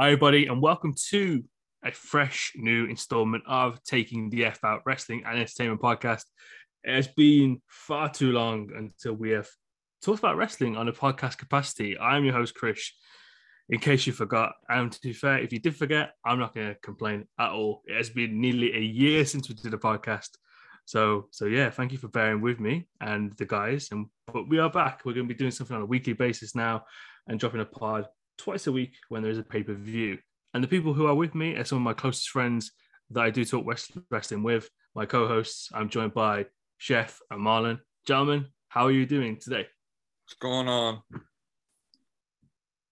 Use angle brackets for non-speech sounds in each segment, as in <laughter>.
Hi, everybody, and welcome to a fresh new installment of Taking the F Out Wrestling and Entertainment Podcast. It has been far too long until we have talked about wrestling on a podcast capacity. I'm your host, Chris. In case you forgot, and to be fair, if you did forget, I'm not going to complain at all. It has been nearly a year since we did a podcast. So, so yeah, thank you for bearing with me and the guys. And but we are back. We're going to be doing something on a weekly basis now and dropping a pod twice a week when there is a pay per view. And the people who are with me are some of my closest friends that I do talk wrestling with. My co-hosts. I'm joined by Chef and Marlon. Gentlemen, how are you doing today? What's going on?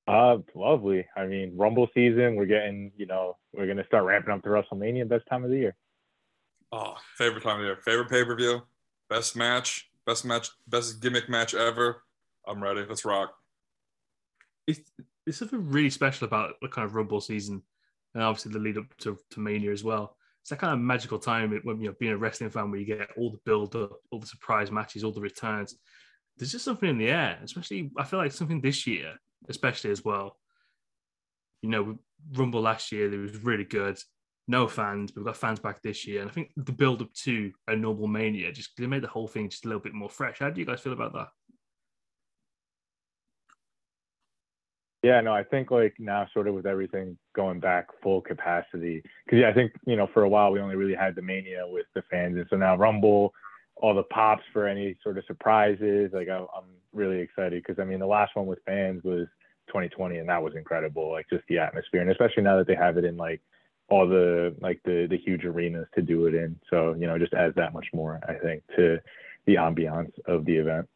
Uh, lovely. I mean, Rumble season. We're getting, you know, we're gonna start ramping up to WrestleMania. Best time of the year. Oh, favorite time of the year. Favorite pay per view. Best match. Best match. Best gimmick match ever. I'm ready. Let's rock. It's, there's something really special about the kind of Rumble season, and obviously the lead up to, to Mania as well. It's that kind of magical time when you know being a wrestling fan where you get all the build up, all the surprise matches, all the returns. There's just something in the air, especially I feel like something this year, especially as well. You know, Rumble last year, it was really good. No fans, but we've got fans back this year. And I think the build up to a normal mania just they made the whole thing just a little bit more fresh. How do you guys feel about that? Yeah, no, I think like now, sort of with everything going back full capacity, because yeah, I think you know for a while we only really had the mania with the fans, and so now Rumble, all the pops for any sort of surprises. Like I, I'm really excited because I mean the last one with fans was 2020, and that was incredible. Like just the atmosphere, and especially now that they have it in like all the like the the huge arenas to do it in. So you know, just adds that much more, I think, to the ambiance of the event.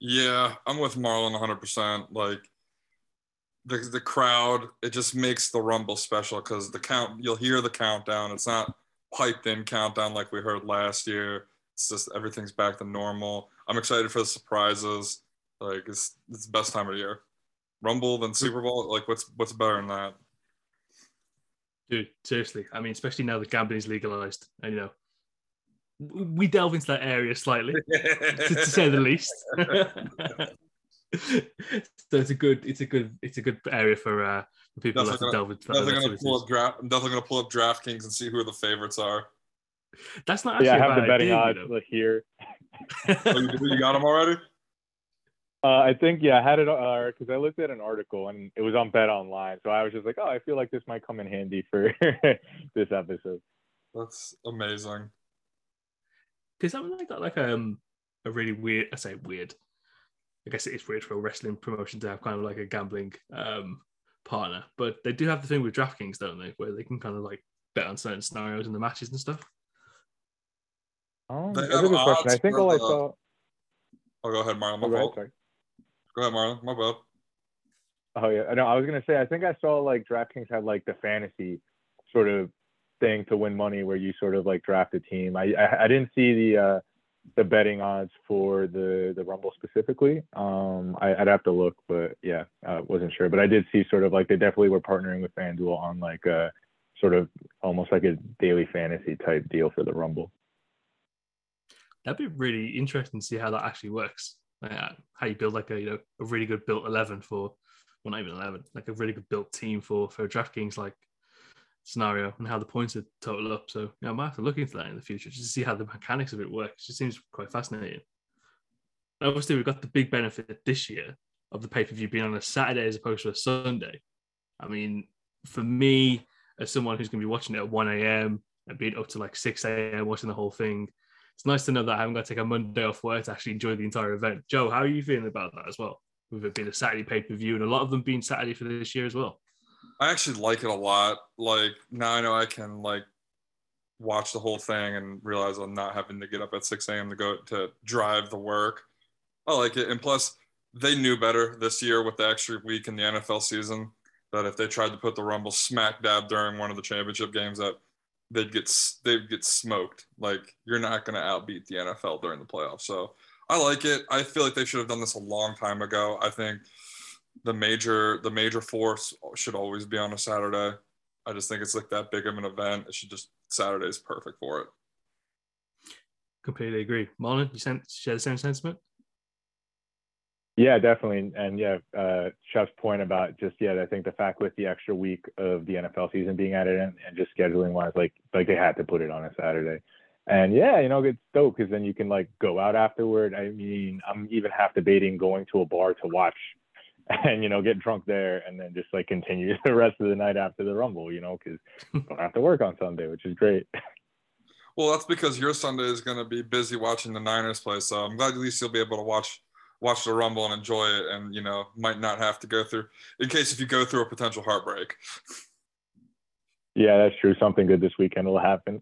Yeah, I'm with Marlon 100%. Like the the crowd, it just makes the Rumble special because the count, you'll hear the countdown. It's not piped in countdown like we heard last year. It's just everything's back to normal. I'm excited for the surprises. Like it's it's the best time of the year. Rumble than Super Bowl. Like what's what's better than that? Dude, seriously. I mean, especially now that gambling is legalized, and you know, we delve into that area slightly, to, to say the <laughs> least. so it's a good, it's a good, it's a good area for uh, for people definitely to delve into. Definitely gonna pull up draft. I'm definitely gonna pull up DraftKings and see who the favorites are. That's not. Actually yeah, I have the betting odds you know? here. oh, you, you got them already? <laughs> Uh, I think yeah, I had it because uh, I looked at an article and it was on Bet Online, so I was just like, oh, I feel like this might come in handy for <laughs> this episode. That's amazing. Because I like got like um a really weird. I say weird. I guess it is weird for a wrestling promotion to have kind of like a gambling um partner, but they do have the thing with DraftKings, don't they, where they can kind of like bet on certain scenarios in the matches and stuff. Oh, that's a good question. I think all I saw. Oh, go ahead, Marlon. My oh, fault. Ahead, go ahead, Marlon. My bad. Oh yeah, no, I was gonna say I think I saw like DraftKings had like the fantasy sort of thing to win money where you sort of like draft a team. I I, I didn't see the uh, the betting odds for the the Rumble specifically. Um, I, would have to look, but yeah, I wasn't sure. But I did see sort of like they definitely were partnering with FanDuel on like a sort of almost like a daily fantasy type deal for the Rumble. That'd be really interesting to see how that actually works. Uh, how you build like a you know a really good built eleven for, well not even eleven, like a really good built team for for DraftKings like scenario and how the points are total up. So yeah, I might have to look into that in the future just to see how the mechanics of it work. It just seems quite fascinating. obviously, we've got the big benefit this year of the pay per view being on a Saturday as opposed to a Sunday. I mean, for me, as someone who's going to be watching it at 1 a.m. and being up to like 6 a.m. watching the whole thing, it's nice to know that I haven't got to take a Monday off work to actually enjoy the entire event. Joe, how are you feeling about that as well? With it being a Saturday pay per view and a lot of them being Saturday for this year as well. I actually like it a lot. Like now I know I can like watch the whole thing and realize I'm not having to get up at 6 a.m. to go to drive the work. I like it. And plus, they knew better this year with the extra week in the NFL season that if they tried to put the Rumble smack dab during one of the championship games, that they'd get they'd get smoked. Like you're not going to outbeat the NFL during the playoffs. So I like it. I feel like they should have done this a long time ago. I think the major the major force should always be on a Saturday. I just think it's like that big of an event. It should just Saturday is perfect for it. Completely agree. Marlon, you share the same sentiment? Yeah, definitely. And yeah, uh, Chef's point about just yeah, I think the fact with the extra week of the NFL season being added in and just scheduling wise, like like they had to put it on a Saturday. And yeah, you know, it's dope because then you can like go out afterward. I mean, I'm even half debating going to a bar to watch and you know get drunk there and then just like continue <laughs> the rest of the night after the rumble you know because <laughs> don't have to work on sunday which is great. <laughs> Well that's because your sunday is going to be busy watching the niners play so i'm glad at least you'll be able to watch watch the rumble and enjoy it and you know might not have to go through in case if you go through a potential heartbreak. Yeah that's true. Something good this weekend will happen.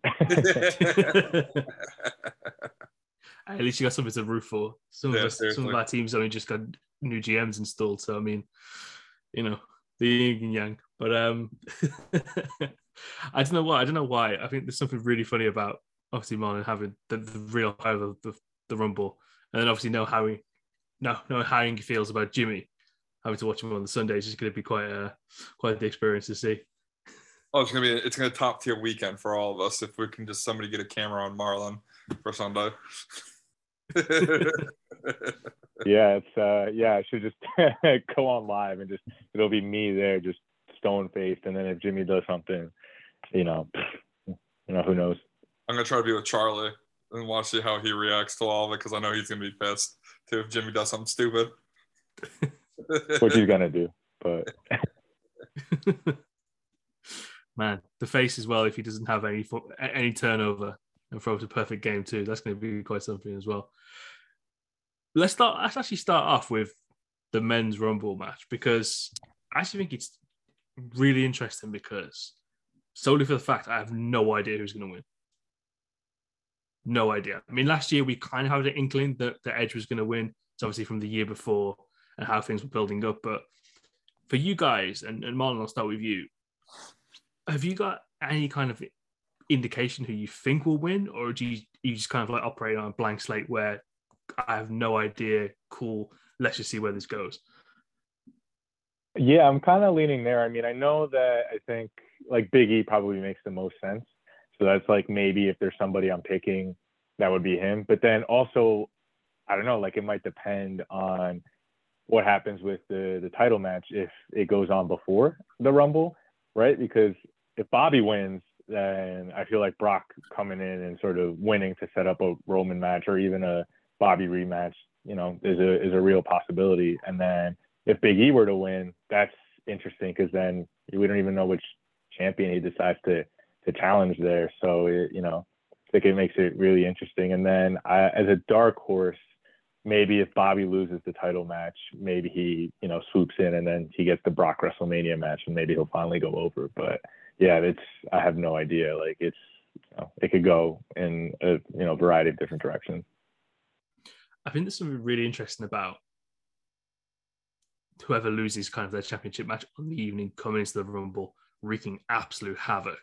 At least you got something to root for. Some, yeah, of, us, some of our teams only just got new gms installed so i mean you know the yin and yang but um <laughs> i don't know why i don't know why i think there's something really funny about obviously Marlon having the, the real high of the, the rumble and then obviously know how he no, no, how he feels about Jimmy having to watch him on the Sundays is going to be quite a quite the experience to see. Oh, it's gonna be it's gonna top tier weekend for all of us if we can just somebody get a camera on Marlon for Sunday. <laughs> yeah, it's uh yeah, I should just <laughs> go on live and just it'll be me there just stone faced and then if Jimmy does something, you know, you know, who knows. I'm gonna try to be with Charlie and watch see how he reacts to all of it because I know he's gonna be pissed too if Jimmy does something stupid. <laughs> Which he's gonna do, but <laughs> man, the face as well. If he doesn't have any any turnover and throws a perfect game too, that's going to be quite something as well. Let's start. Let's actually start off with the men's rumble match because I actually think it's really interesting because solely for the fact I have no idea who's going to win no idea. I mean, last year we kind of had an inkling that the Edge was going to win. It's obviously from the year before and how things were building up. But for you guys, and, and Marlon, I'll start with you. Have you got any kind of indication who you think will win, or do you, you just kind of like operate on a blank slate where I have no idea? Cool, let's just see where this goes. Yeah, I'm kind of leaning there. I mean, I know that I think like Big E probably makes the most sense so that's like maybe if there's somebody I'm picking, that would be him. But then also, I don't know, like it might depend on what happens with the the title match if it goes on before the Rumble, right? Because if Bobby wins, then I feel like Brock coming in and sort of winning to set up a Roman match or even a Bobby rematch, you know, is a is a real possibility. And then if Big E were to win, that's interesting because then we don't even know which champion he decides to the challenge there. So it, you know, I think it makes it really interesting. And then I, as a dark horse, maybe if Bobby loses the title match, maybe he you know swoops in and then he gets the Brock WrestleMania match and maybe he'll finally go over. But yeah, it's I have no idea. Like it's you know, it could go in a you know variety of different directions. I think there's something really interesting about whoever loses kind of their championship match on the evening coming into the Rumble, wreaking absolute havoc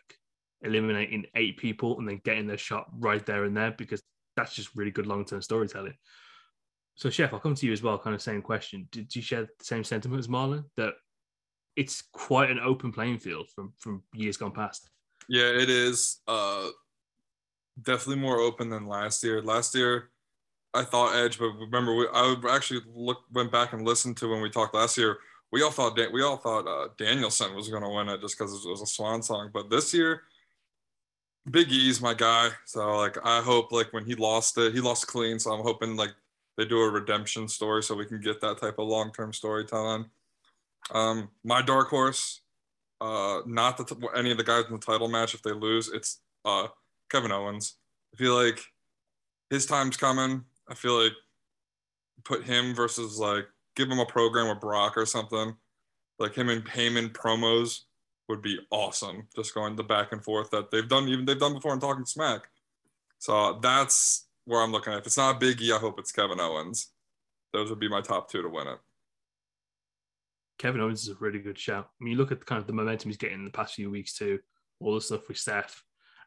eliminating eight people and then getting their shot right there and there because that's just really good long term storytelling. So, Chef, I'll come to you as well. Kind of same question. Did you share the same sentiment as Marlon that it's quite an open playing field from from years gone past? Yeah, it is. Uh, definitely more open than last year. Last year, I thought Edge, but remember, we, I actually look went back and listened to when we talked last year. We all thought we all thought uh, Danielson was going to win it just because it was a swan song. But this year, Big E's my guy. So like I hope like when he lost it, he lost clean. So I'm hoping like they do a redemption story so we can get that type of long term storytelling. Um, my dark horse, uh, not that any of the guys in the title match if they lose, it's uh Kevin Owens. I feel like his time's coming. I feel like put him versus like give him a program with Brock or something. Like him and Heyman promos would be awesome. Just going the back and forth that they've done even they've done before in talking smack. So that's where I'm looking at. If it's not Big E, I hope it's Kevin Owens. Those would be my top two to win it. Kevin Owens is a really good shout. I mean, you look at kind of the momentum he's getting in the past few weeks too, all the stuff with Seth.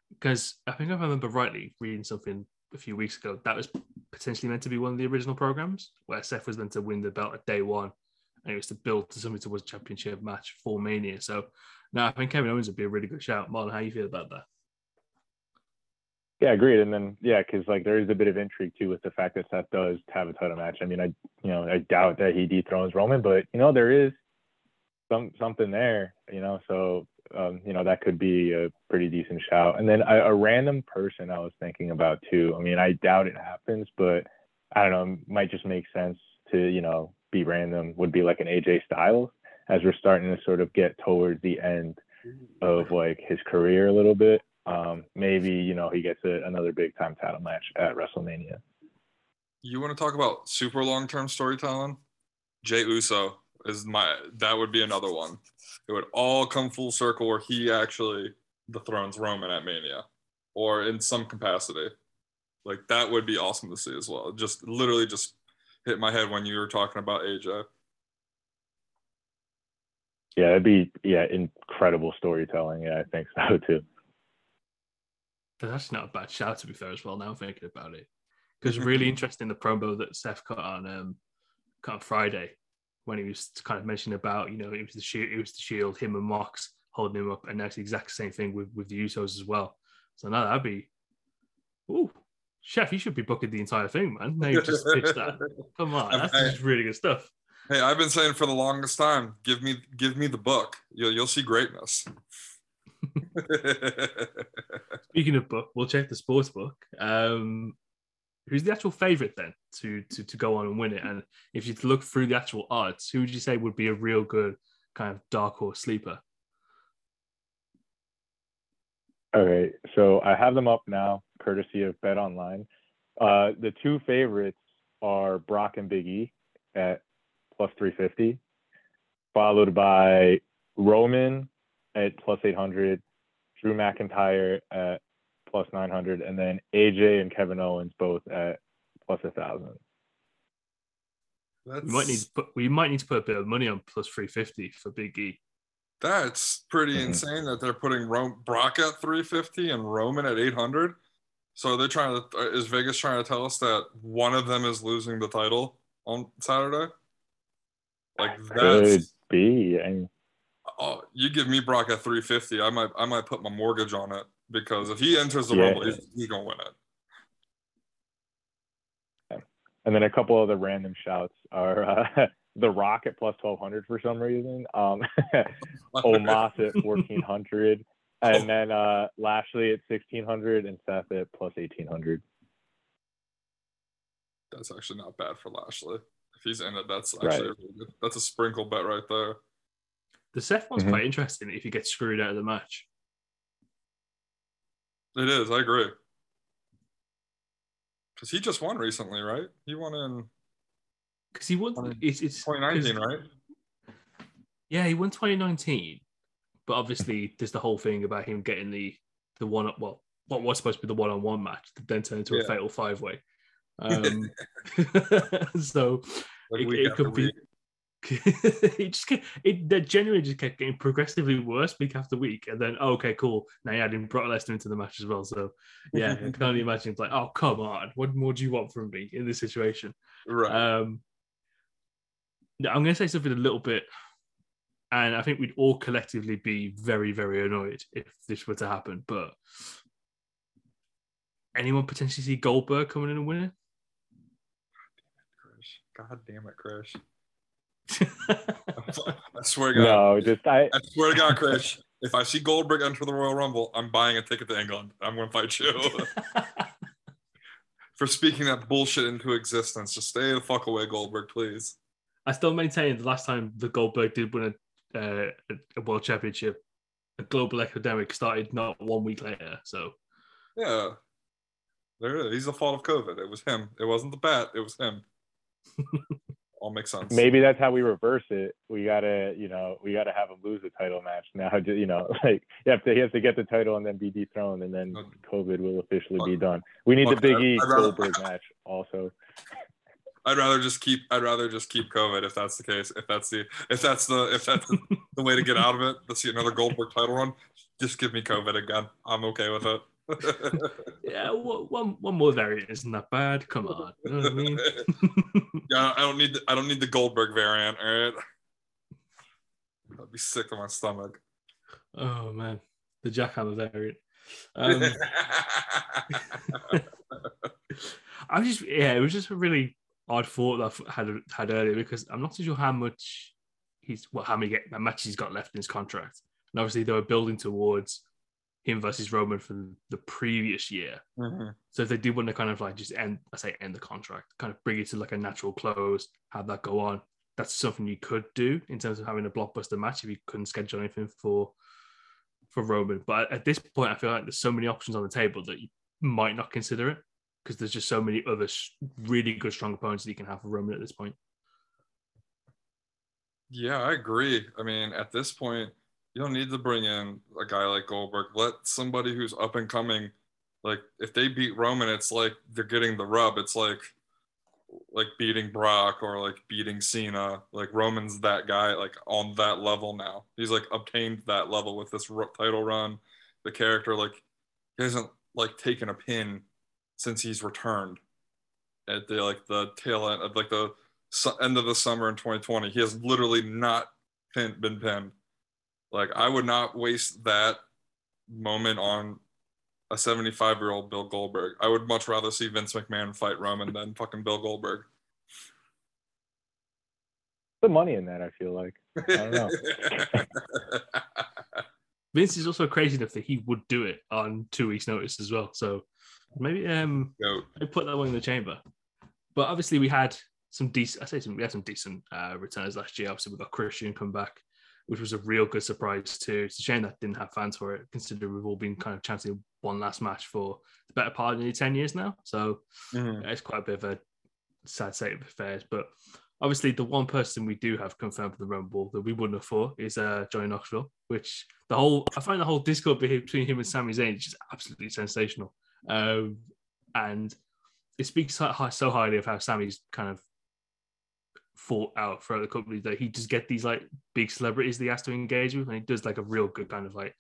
Because I think I remember rightly, reading something a few weeks ago, that was potentially meant to be one of the original programs where Seth was meant to win the belt at day one, and it was to build to something towards a championship match for Mania. So now I think Kevin Owens would be a really good shout. Marlon, how you feel about that? Yeah, agreed. And then yeah, because like there is a bit of intrigue too with the fact that Seth does have a title match. I mean, I you know I doubt that he dethrones Roman, but you know there is some something there. You know, so um, you know that could be a pretty decent shout. And then a, a random person I was thinking about too. I mean, I doubt it happens, but I don't know, might just make sense to you know be random. Would be like an AJ Styles as we're starting to sort of get towards the end of like his career a little bit. Um, maybe you know he gets a, another big time title match at WrestleMania. You want to talk about super long term storytelling? Jey Uso is my that would be another one. It would all come full circle where he actually dethrones Roman at Mania, or in some capacity. Like that would be awesome to see as well. Just literally just hit my head when you were talking about AJ. Yeah, it'd be yeah incredible storytelling. Yeah, I think so too. That's not a bad shout to be fair as well. Now I'm thinking about it, because really <laughs> interesting the promo that Seth cut on um cut on Friday when he was kind of mentioning about you know it was the shield, it was the shield, him and Mox holding him up, and that's the exact same thing with with the Usos as well. So now that'd be, ooh, chef, you should be booking the entire thing, man. Now you just pitched that. <laughs> Come on, that's just really good stuff. Hey, I've been saying for the longest time, give me give me the book. You'll you'll see greatness. <laughs> Speaking of book, we'll check the sports book. Um, who's the actual favorite then to, to to go on and win it? And if you look through the actual odds, who would you say would be a real good kind of dark horse sleeper? Okay, so I have them up now, courtesy of Bet Online. Uh, the two favorites are Brock and Big E at plus 350, followed by Roman at plus 800, Drew McIntyre at plus 900, and then AJ and Kevin Owens both at plus a thousand. We might need to put we might need to put a bit of money on plus 350 for Big E. That's pretty Mhm. insane that they're putting Ro- Brock at 350 and Roman at 800. So they're trying to is Vegas trying to tell us that one of them is losing the title on Saturday? Like that Could that's be. And oh, you give me Brock at 350, I might I might put my mortgage on it because if he enters the Yeah. Rumble, he's, he's gonna win it. and then a couple other random shouts are uh, <laughs> The Rock at plus 1200 for some reason, um, <laughs> Omos at 1400, <laughs> and then uh, Lashley at 1600 and Seth at plus 1800. That's actually not bad for Lashley. If he's in it, that's actually a really good, that's a sprinkle bet right there. The Seth one's Mhm. quite interesting if you get screwed out of the match. It is, I agree. Because he just won recently, right? He won in Because he won Twenty- it's, it's 2019, 'cause- right? Yeah, he won 2019, but obviously there's the whole thing about him getting the the one up. well what was supposed to be the one on one match that then turned into Yeah. a fatal five way. <laughs> Um, <laughs> so Like It- it could be- week. <laughs> it just kept, it that genuinely just kept getting progressively worse week after week, and then oh, okay, cool. Now you adding Brock Lesnar into the match as well. So yeah, I can only <laughs> imagine it's like, oh come on, what more do you want from me in this situation? Right. Um, I'm going to say something a little bit, and I think we'd all collectively be very, very annoyed if this were to happen. But anyone potentially see Goldberg coming in and winning? Chris. God damn it, Chris. <laughs> I swear to God. No, just I. I swear to God, Chris. If I see Goldberg enter the Royal Rumble, I'm buying a ticket to England. I'm going to fight you <laughs> for speaking that bullshit into existence. Just stay the fuck away, Goldberg, please. I still maintain the last time the Goldberg did win a, uh, a world championship, a global epidemic started not one week later. So Yeah. There it is. He's the fault of COVID. It was him. It wasn't the bat. It was him. <laughs> All makes sense. Maybe that's how we reverse it. We gotta, you know, we gotta have him lose the title match now. <laughs> You know, like you have to, he has to get the title and then be dethroned, and then COVID will officially be done. We need the Big E Goldberg match also. I'd rather just keep. I'd rather just keep COVID if that's the case. If that's the if that's the if that's the, <laughs> the way to get out of it. Let's see another Goldberg title run. Just give me COVID again. I'm okay with it. Yeah, one, one, more variant isn't that bad. Come on, you know what I mean? <laughs> yeah, I don't need. The, I don't need the Goldberg variant. All right. I'd be sick to my stomach. oh man, the jackhammer variant. Um, <laughs> I was just yeah, it was just a really odd thought that I had had earlier because I'm not too sure how much he's well how many get, matches he's got left in his contract, and obviously they were building towards him versus Roman from the previous year. Mhm. So if they did want to kind of like just end, I say end the contract, kind of bring it to like a natural close, have that go on. That's something you could do in terms of having a blockbuster match if you couldn't schedule anything for for Roman. But at this point, I feel like there's so many options on the table that you might not consider it because there's just so many other really good strong opponents that you can have for Roman at this point. Yeah, I agree. I mean, at this point, you don't need to bring in a guy like Goldberg. Let somebody who's up and coming, like if they beat Roman, it's like they're getting the rub. It's like like beating Brock or like beating Cena. Like Roman's that guy, like on that level now. He's like obtained that level with this title run. The character, like he hasn't like taken a pin since he's returned at the like the tail end of like the su- end of the summer in 2020. He has literally not pin- been pinned. Like I would not waste that moment on a 75 year old Bill Goldberg. I would much rather see Vince McMahon fight Roman than fucking Bill Goldberg. The money in that, I feel like. I don't know. <laughs> Vince is also crazy enough that he would do it on two weeks' notice as well. So maybe um Goat. I put that one in the chamber. But obviously, we had some decent. I say some. We had some decent uh, returns last year. Obviously, we got Christian come back, which was a real good surprise too. It's a shame that didn't have fans for it, considering we've all been kind of chanting one last match for the better part of nearly ten years now. So Mhm. it's quite a bit of a sad state of affairs. But obviously, the one person we do have confirmed for the Rumble that we wouldn't have thought is uh, Johnny Knoxville. Which the whole I find the whole discord between him and Sami Zayn is just absolutely sensational. Um, and it speaks so highly of how Sami's kind of fought out throughout the company that he just get these like big celebrities that he has to engage with, and he does like a real good kind of like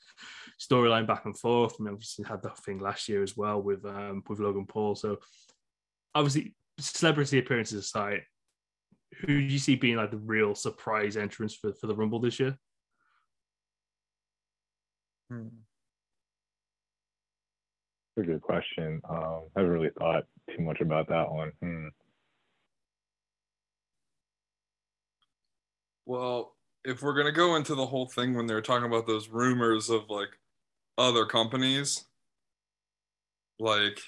storyline back and forth. And obviously had that thing last year as well with um with Logan Paul. So obviously celebrity appearances aside, who do you see being like the real surprise entrance for, for the Rumble this year? Hmm. That's a good question. Um, I haven't really thought too much about that one. Hmm. Well, if we're gonna go into the whole thing when they're talking about those rumors of like other companies, like,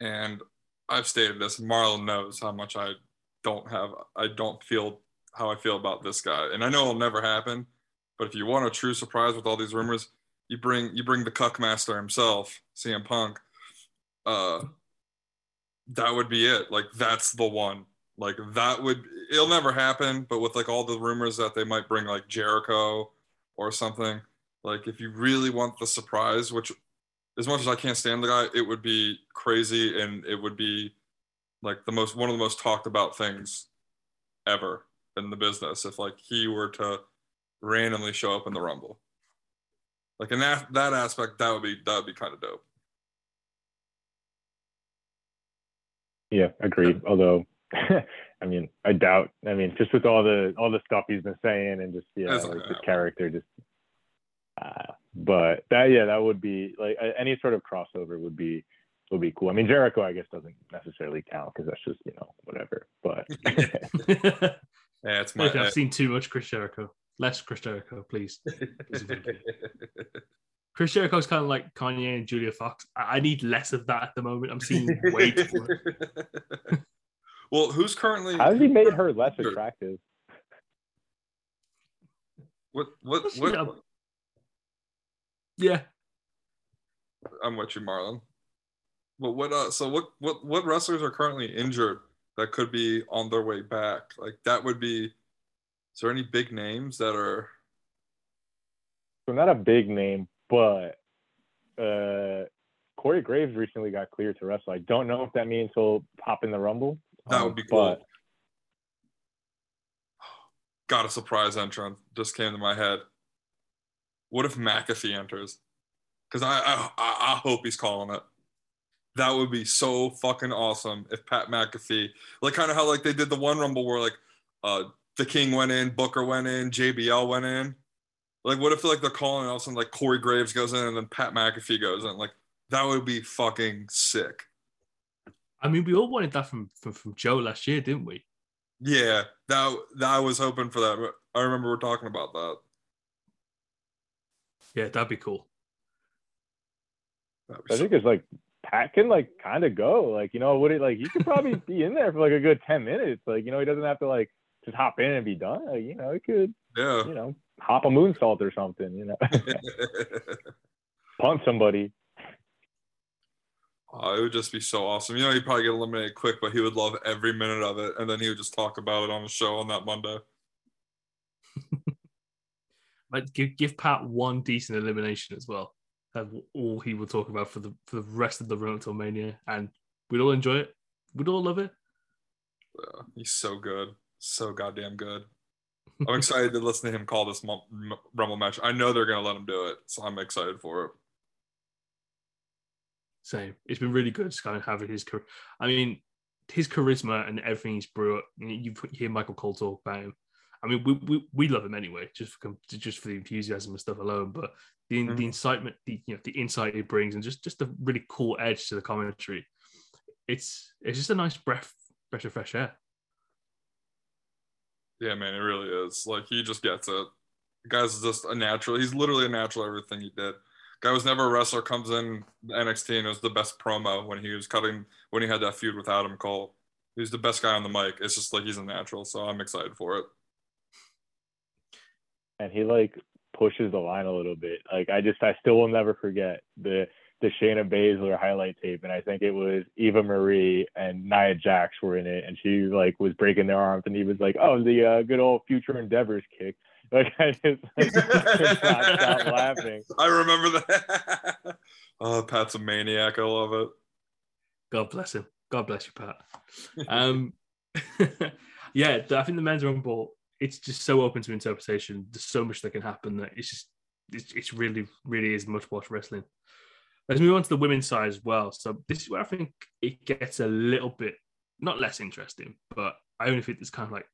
and I've stated this, Marlon knows how much I don't have, I don't feel how I feel about this guy, and I know it'll never happen. But if you want a true surprise with all these rumors, you bring you bring the cuck master himself, CM Punk. Uh, that would be it. Like that's the one. Like that would it'll never happen, but with like all the rumors that they might bring like Jericho or something, like if you really want the surprise, which as much as I can't stand the guy, it would be crazy and it would be like the most one of the most talked about things ever in the business if like he were to randomly show up in the rumble. Like in that that aspect, that would be that would be kind of dope. Yeah, agreed. Although, <laughs> I mean, I doubt. I mean, just with all the all the stuff he's been saying and just yeah, That's like not his gonna character, just. Uh, but that yeah, that would be like any sort of crossover would be would be cool. I mean, Jericho, I guess, doesn't necessarily count because that's just you know whatever. But <laughs> <laughs> Yeah, it's my Look, I've seen too much Chris Jericho. Less Chris Jericho, please. Chris Jericho's kind of like Kanye and Julia Fox. I I need less of that at the moment. I'm seeing way too much. Well, who's currently how has he made her less attractive? What what Yeah. what? Yeah. I'm with you, Marlon. But what? Uh, so what? What? What wrestlers are currently injured that could be on their way back? Like that would be. Is there any big names that are? So not a big name, but uh, Corey Graves recently got cleared to wrestle. I don't know if that means he'll pop in the Rumble. That um, would be cool. but <sighs> Got a surprise entrance just came to my head. What if McAfee enters? Because I, I I I hope he's calling it. That would be so fucking awesome if Pat McAfee, like kind of how like they did the one Rumble where like uh the King went in, Booker went in, JBL went in. Like, what if like they're calling and all of a sudden like Corey Graves goes in and then Pat McAfee goes in? Like, that would be fucking sick. I mean, we all wanted that from from, from Joe last year, didn't we? Yeah, that that I was hoping for that. I remember we're talking about that. Yeah, that'd be cool. That'd be I so- think it's like Pat can like kind of go. Like, you know, would it like he could probably be in there for like a good 10 minutes. Like, you know, he doesn't have to like just hop in and be done. Like, you know, he could, yeah. you know, hop a moonsault or something, you know, <laughs> <laughs> punt somebody. Oh, it would just be so awesome. You know, he'd probably get eliminated quick, but he would love every minute of it. And then he would just talk about it on the show on that Monday. <laughs> But give give Pat one decent elimination as well. That's all he will talk about for the for the rest of the run until Mania, and we'd all enjoy it. We'd all love it. Yeah, he's so good. So goddamn good. I'm excited to listen to him call this Rumble match. I know they're going to let him do it. So I'm excited for it. Same. It's been really good just kind of having his career. I mean, his charisma and everything he's brought. You, you hear Michael Cole talk about him. I mean, we, we, we love him anyway, just for just for the enthusiasm and stuff alone. But the Mhm. the incitement, the you know, the insight it brings, and just just a really cool edge to the commentary. It's it's just a nice breath breath of fresh air. Yeah, man, it really is. Like, he just gets it. The guy's just a natural. He's literally a natural everything he did. Guy was never a wrestler, comes in NXT and it was the best promo when he was cutting, when he had that feud with Adam Cole. He's the best guy on the mic. It's just like he's a natural. So I'm excited for it. and he like pushes the line a little bit. Like I just I still will never forget the the Shayna Baszler highlight tape, and I think it was Eva Marie and Nia Jax were in it, and she like was breaking their arms, and he was like, "Oh, the uh, good old Future Endeavors kick." Like I just like, could not stop laughing. I remember that. <laughs> oh, Pat's a maniac. I love it. God bless him. God bless you, Pat. <laughs> Um, <laughs> yeah, I think the men's rumble. It's just so open to interpretation. There's so much that can happen that it's just it's, it's really really is much watch wrestling. Let's move on to the women's side as well. So this is where I think it gets a little bit not less interesting, but I only think there's kind of like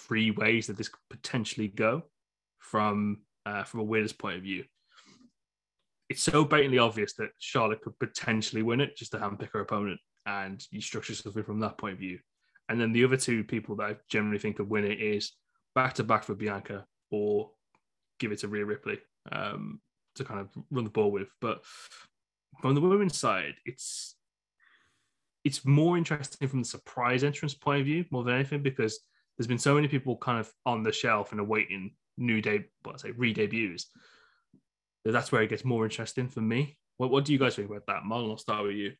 three ways that this could potentially go from uh, from a winner's point of view. It's so blatantly obvious that Charlotte could potentially win it just to handpick her opponent, and you structure something from that point of view. And then the other two people that I generally think could win it is back to back for Bianca or give it to Rhea Ripley um, to kind of run the ball with. But from the women's side, it's it's more interesting from the surprise entrance point of view more than anything because there's been so many people kind of on the shelf and awaiting new day, what I say, re-debuts. that That's where it gets more interesting for me. What, what do you guys think about that? Marlon, I'll start with you.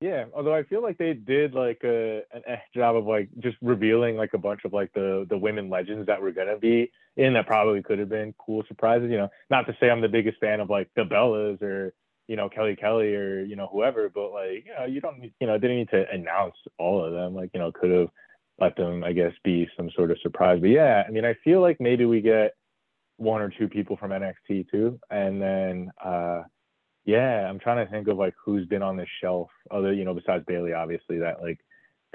Yeah, although I feel like they did like a an eh job of like just revealing like a bunch of like the the women legends that were gonna be in that probably could have been cool surprises. You know, not to say I'm the biggest fan of like the Bellas or you know Kelly Kelly or you know whoever, but like you know you don't you know didn't need to announce all of them. Like you know could have let them I guess be some sort of surprise. But yeah, I mean I feel like maybe we get one or two people from NXT too, and then uh yeah, I'm trying to think of like who's been on the shelf other, you know, besides Bayley, obviously, that like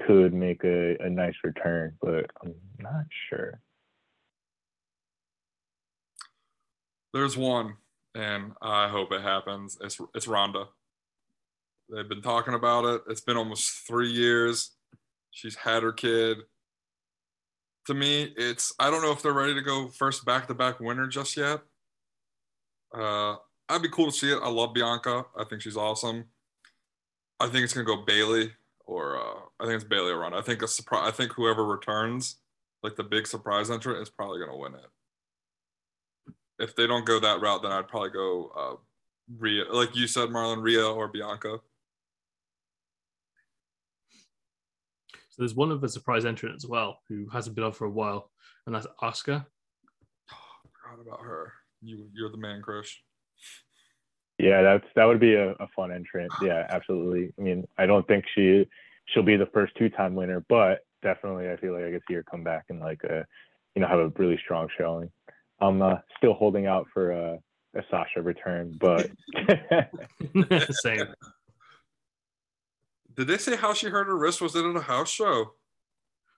could make a, a nice return, but I'm not sure. There's one, and I hope it happens. It's it's Ronda. They've been talking about it. It's been almost three years. She's had her kid. To me, it's I don't know if they're ready to go first back to back winner just yet. Uh, I'd be cool to see it. I love Bianca. I think she's awesome. I think it's gonna go Bayley or uh, I think it's Bayley Ronda. I think a surprise. I think whoever returns, like the big surprise entrant, is probably gonna win it. If they don't go that route, then I'd probably go uh, Rhea, like you said, Marlon, Rhea or Bianca. There's one of the surprise entrant as well who hasn't been on for a while, and that's Asuka. Forgot about her. You, you're the man, Chris. Yeah, that's that would be a, a fun entrant. Yeah, <sighs> absolutely. I mean, I don't think she she'll be the first two time winner, but definitely I feel like I could see her come back and like uh you know have a really strong showing. I'm uh, still holding out for a, a Sasha return, but <laughs> <laughs> Same. Did they say how she hurt her wrist? Was it at a house show?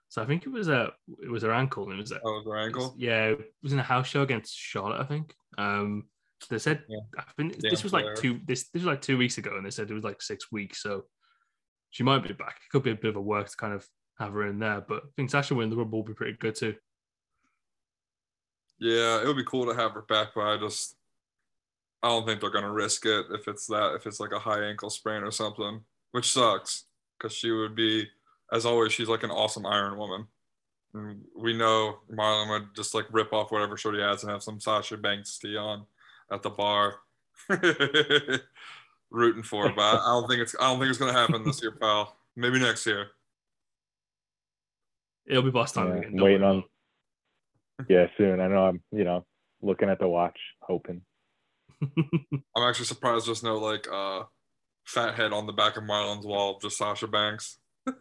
So I think it was a it was her ankle. It was a, Oh, her ankle. yeah, it was in a house show against Charlotte. I think. Um, they said Yeah. I think this was like two this this was like two weeks ago, and they said it was like six weeks. So she might be back. It could be a bit of a work to kind of have her in there, but I think Sasha winning the Rumble will be pretty good too. Yeah, it would be cool to have her back, but I just I don't think they're gonna risk it if it's that if it's like a high ankle sprain or something, which sucks because she would be, as always, she's like an awesome Iron Woman. And we know Marlon would just like rip off whatever shirt he has and have some Sasha Banks tea on at the bar, <laughs> rooting for her. But I don't think it's I don't think it's gonna happen this year, pal. Maybe next year. It'll be boss time Yeah, again. waiting don't on- Yeah, soon. I know. I'm you know looking at the watch, hoping. <laughs> I'm actually surprised there's no like uh fat head on the back of Marlon's wall, just Sasha Banks. <laughs>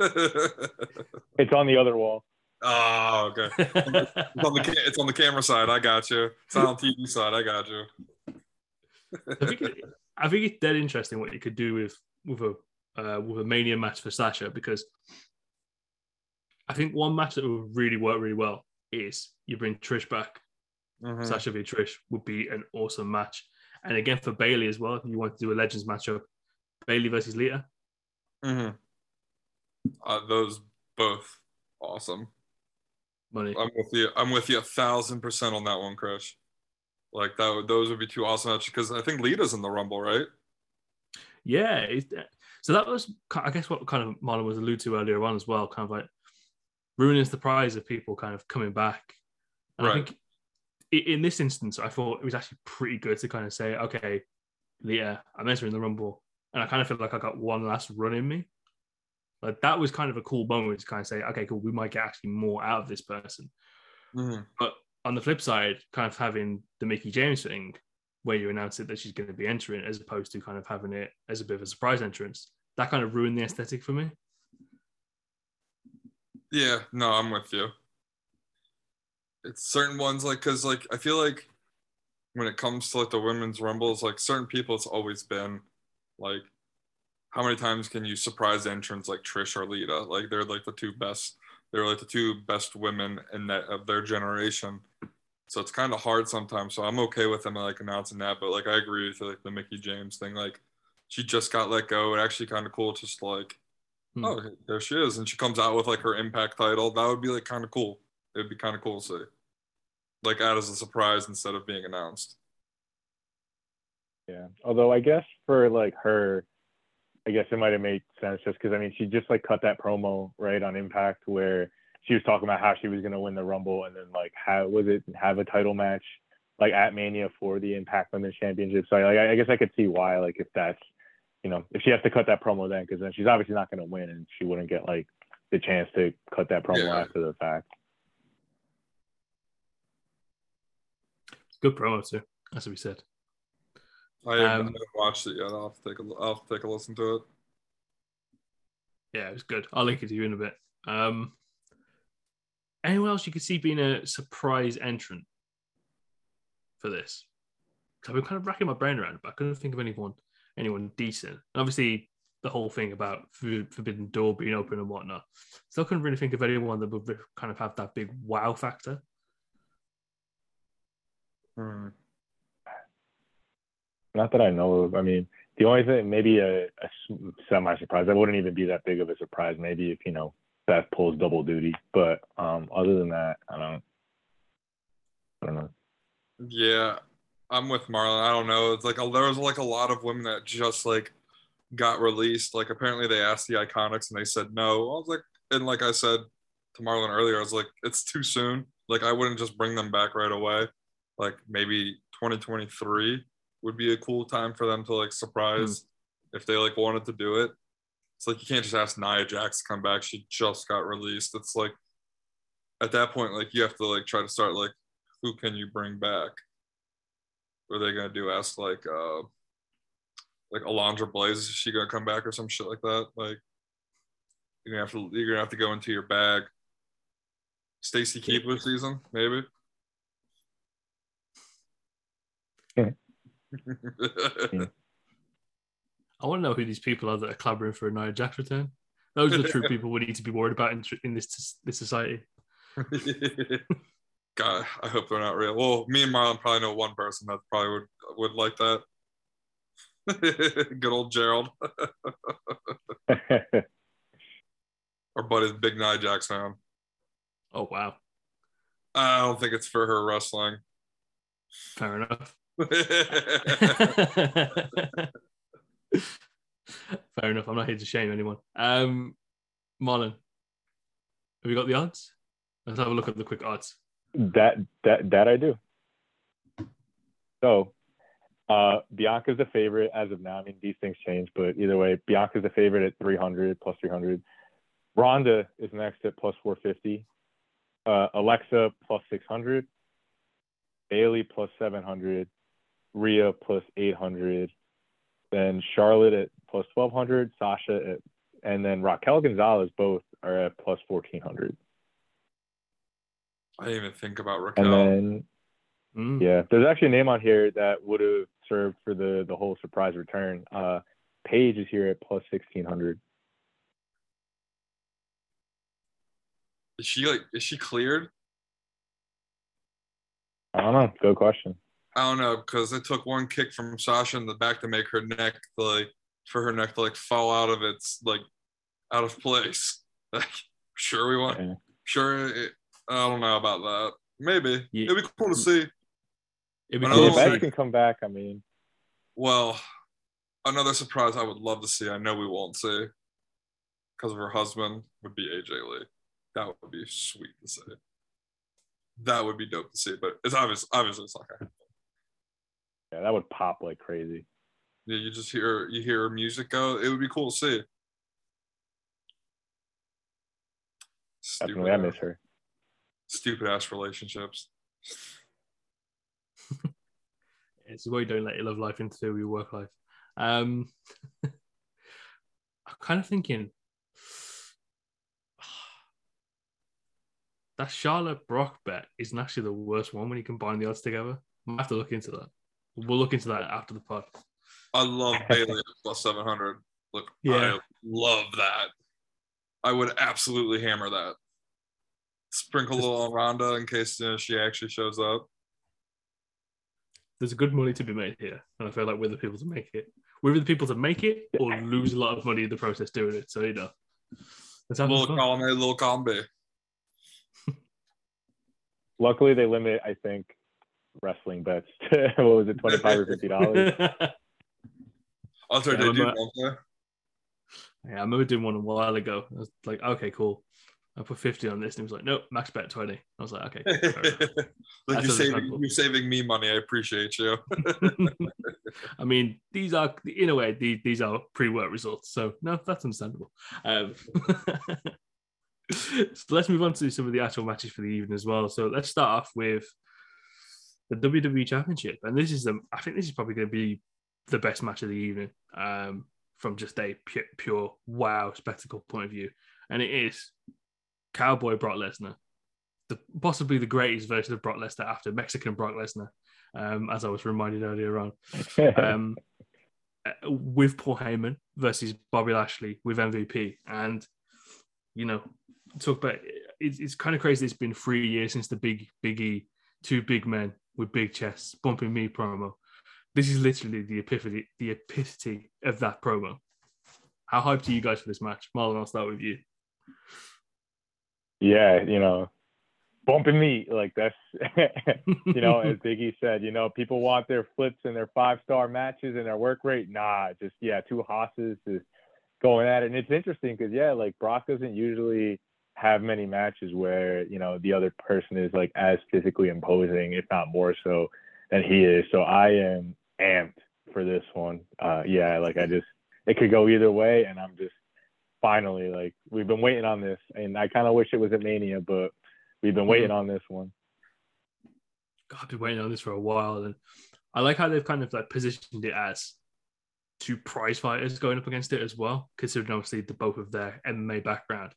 It's on the other wall. oh, okay. It's on the it's on the camera side. I got you. It's not on TV side. I got you. I think it, I think it's dead interesting what you could do with with a uh, with a mania match for Sasha because I think one match that would really work really well is you bring Trish back. Mhm. Sasha v Trish would be an awesome match, and again for Bayley as well. If you want to do a Legends matchup, Bayley versus Lita. Mhm. Uh, those both awesome. Money. I'm with you. I'm with you a thousand percent on that one, Chris. Like that. Would, those would be two awesome matches because I think Lita's in the Rumble, right? Yeah. It, so that was, I guess, what kind of Marlon was alluded to earlier on as well, kind of like ruining the prize of people kind of coming back. And I Right. think in this instance, I thought it was actually pretty good to kind of say, okay, Lita, I'm entering the Rumble. And I kind of feel like I got one last run in me. Like that was kind of a cool moment to kind of say, okay, cool, we might get actually more out of this person. Mhm. on the flip side, kind of having the Mickie James thing where you announce it that she's going to be entering as opposed to kind of having it as a bit of a surprise entrance, that kind of ruined the aesthetic for me. Yeah, no, I'm with you. It's certain ones like because like I feel like when it comes to like the women's rumbles, like certain people, it's always been like how many times can you surprise entrants like Trish or Lita? Like they're like the two best. They're like the two best women in that of their generation. So it's kind of hard sometimes. So I'm okay with them like announcing that, but like I agree with like the Mickie James thing. Like she just got let go. It actually kind of cool, just like Hmm. oh there she is, and she comes out with like her Impact title. That would be like kind of cool. It'd be kind of cool to see, like out as a surprise instead of being announced. Yeah. Although I guess for like her, I guess it might have made sense just because I mean she just like cut that promo right on Impact where she was talking about how she was gonna win the Rumble and then like how was it have a title match like at Mania for the Impact Women's Championship. So like, I, I guess I could see why like if that's you know if she has to cut that promo then because then she's obviously not gonna win and she wouldn't get like the chance to cut that promo Yeah. after the fact. Good promo too, as we said. I haven't, Um, watched it yet. I'll have to take a I'll take a listen to it. Yeah, it was good. I'll link it to you in a bit. Um, anyone else you could see being a surprise entrant for this? I've been kind of racking my brain around, but I couldn't think of anyone anyone decent. And obviously, the whole thing about For- Forbidden Door being open and whatnot. So I couldn't really think of anyone that would kind of have that big wow factor. Hmm. Not that I know of. I mean, the only thing, maybe a, a semi surprise. That wouldn't even be that big of a surprise. Maybe if you know Beth pulls double duty, but um, other than that, I don't. I don't know. Yeah, I'm with Marlon. I don't know. It's like a, there was like a lot of women that just like got released. Like apparently they asked the IIconics and they said no. I was like, and like I said to Marlon earlier, I was like, it's too soon. Like I wouldn't just bring them back right away. Like maybe 2023 would be a cool time for them to like surprise if they like wanted to do it. It's like you can't just ask Nia Jax to come back. She just got released. It's like at that point, like you have to like try to start like who can you bring back? What are they gonna do? Ask like uh like Alundra Blayze, is she gonna come back or some shit like that? Like you're gonna have to you're gonna have to go into your bag. Stacy Keibler season, maybe. <laughs> I want to know who these people are that are clamoring for a Nia Jax return. Those are the true <laughs> people we need to be worried about in, in this this society. <laughs> God, I hope they're not real. Well, me and Marlon probably know one person that probably would would like that. Good old Gerald. Our buddy's big Nia Jax fan. Oh wow, I don't think it's for her wrestling. fair enough. <laughs> fair enough. I'm not here to shame anyone. Um, Marlon, have you got the odds? Let's have a look at the quick odds. That that that I do. So, uh, Bianca's the favorite as of now. I mean, these things change, but either way, Bianca's the favorite at 300 plus 300. Ronda is next at plus 450. Uh, Alexa plus 600. Bayley plus 700. Rhea plus 800. Then Charlotte at plus 1200. Sasha at, and then Raquel Gonzalez both are at plus 1400. I didn't even think about Raquel. And then Mm. Yeah, there's actually a name on here that would have served for the the whole surprise return. Uh, Paige is here at plus sixteen hundred. Is she like is she cleared? I don't know. Good question. I don't know because it took one kick from Sasha in the back to make her neck like for her neck to like fall out of its like out of place. <laughs> Like, sure we want, Yeah. sure. It, I don't know about that. Maybe Yeah. it'd be cool to see. It'd be I Yeah, know cool if to Edge can come back, I mean, Well, another surprise I would love to see. I know we won't see because of her husband would be AJ Lee. That would be sweet to see. That would be dope to see, but it's obvious. Obviously, it's not gonna happen. Yeah, that would pop like crazy. Yeah, you just hear you hear music go. It would be cool to see. Definitely, I miss her. stupid ass relationships. <laughs> It's why you don't let your love life interfere with your work life. Um, <laughs> I'm kind of thinking <sighs> that Charlotte Brock bet isn't actually the worst one when you combine the odds together. I have to look into that. We'll look into that after the pod. I love <laughs> Bayley plus seven hundred. Look, Yeah. I love that. I would absolutely hammer that. Sprinkle a little on Ronda in case you know, she actually shows up. There's good money to be made here, and I feel like we're the people to make it. We're the people to make it or lose a lot of money in the process doing it. So you know, let's have Little fun. column A, little column B. Luckily, they limit, I think, wrestling bets <laughs> to what was it, twenty five or fifty dollars? <laughs> Oh, sorry, Yeah, they do, but- don't they? Yeah, I remember doing one a while ago. I was like, okay, cool. I put 50 on this, and he was like, nope, max bet 20. I was like, okay. <laughs> like you're saving, you're saving me money. I appreciate you. I mean, these are, in a way, these, these are pre work results. So, no, that's understandable. Um, so, let's move on to some of the actual matches for the evening as well. So, let's start off with the WWE Championship. And this is, the, I think this is probably going to be the best match of the evening um, from just a pure, pure wow spectacle point of view. And it is Cowboy Brock Lesnar, the, possibly the greatest version of Brock Lesnar after Mexican Brock Lesnar, um, as I was reminded earlier on <laughs> um, uh, with Paul Heyman versus Bobby Lashley with MVP. And, you know, talk about it's, it's kind of crazy. It's been three years since the big, big E, two big men with big chests bumping me promo. This is literally the epiphany, the epitome of that promo. How hyped are you guys for this match? Marlon, I'll start with you. yeah, you know, bumping me like that's <laughs> you know, as <laughs> Biggie said, you know, people want their flips and their five star matches and their work rate. Nah, just yeah, two hosses just going at it. And it's interesting because yeah, like Brock doesn't usually have many matches where you know the other person is like as physically imposing, if not more so, than he is. So I am amped for this one. Uh, yeah, like I just it could go either way, and I'm just finally like we've been waiting on this, and I kind of wish it was at Mania, but we've been waiting on this one. God, I've been waiting on this for a while, and I like how they've kind of like positioned it as two prize fighters going up against it as well, considering obviously the both of their MMA background.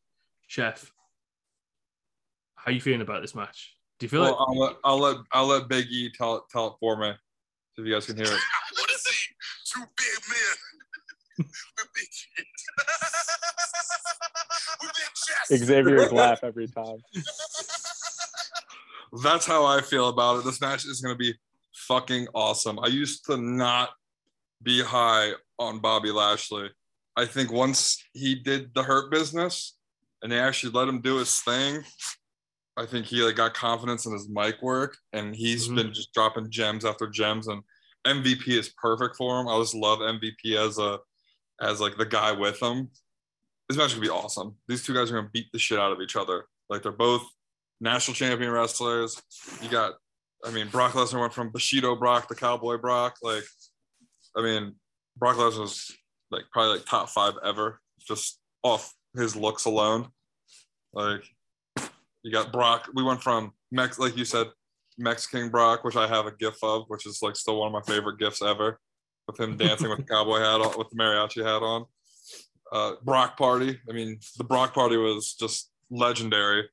Chef, how you feeling about this match? Do you feel Well, like I'll let I'll let I'll let Big E tell it tell it for me, so if you guys can hear it. I want to see two big men <laughs> with big shit. <laughs> Xavier's laugh <laughs> every time. That's how I feel about it. This match is going to be fucking awesome. I used to not be high on Bobby Lashley. I think once he did the hurt business and they actually let him do his thing, I think he like got confidence in his mic work and he's Mhm. been just dropping gems after gems and MVP is perfect for him. I just love MVP as a as like the guy with him. This match gonna be awesome. These two guys are gonna beat the shit out of each other. Like they're both national champion wrestlers. You got, I mean, Brock Lesnar went from Bushido Brock to Cowboy Brock. Like, I mean, Brock Lesnar was like probably like top five ever, just off his looks alone. Like, you got Brock. We went from Mex, like you said, Mexican Brock, which I have a gif of, which is like still one of my favorite gifs ever, with him dancing with the cowboy hat on, with the mariachi hat on. Uh, Brock Party. I mean, the Brock Party was just legendary.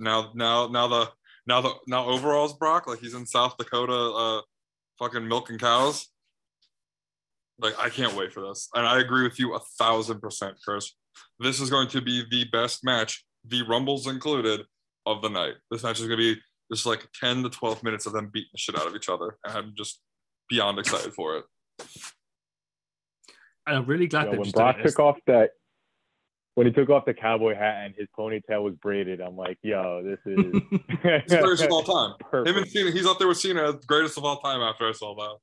Now, now, now the now the now overalls Brock, like he's in South Dakota, uh, fucking milking cows. Like I can't wait for this, and I agree with you a thousand percent, Chris. This is going to be the best match, the rumbles included, of the night. This match is going to be just like ten to twelve minutes of them beating the shit out of each other, and I'm just beyond excited for it. And I'm really glad Yo, they when just Brock took off that, when he took off the cowboy hat and his ponytail was braided, I'm like, yo, this is <laughs> He's the greatest of all time. <laughs> Him and. Cena, he's up there with Cena greatest of all time. After I saw that,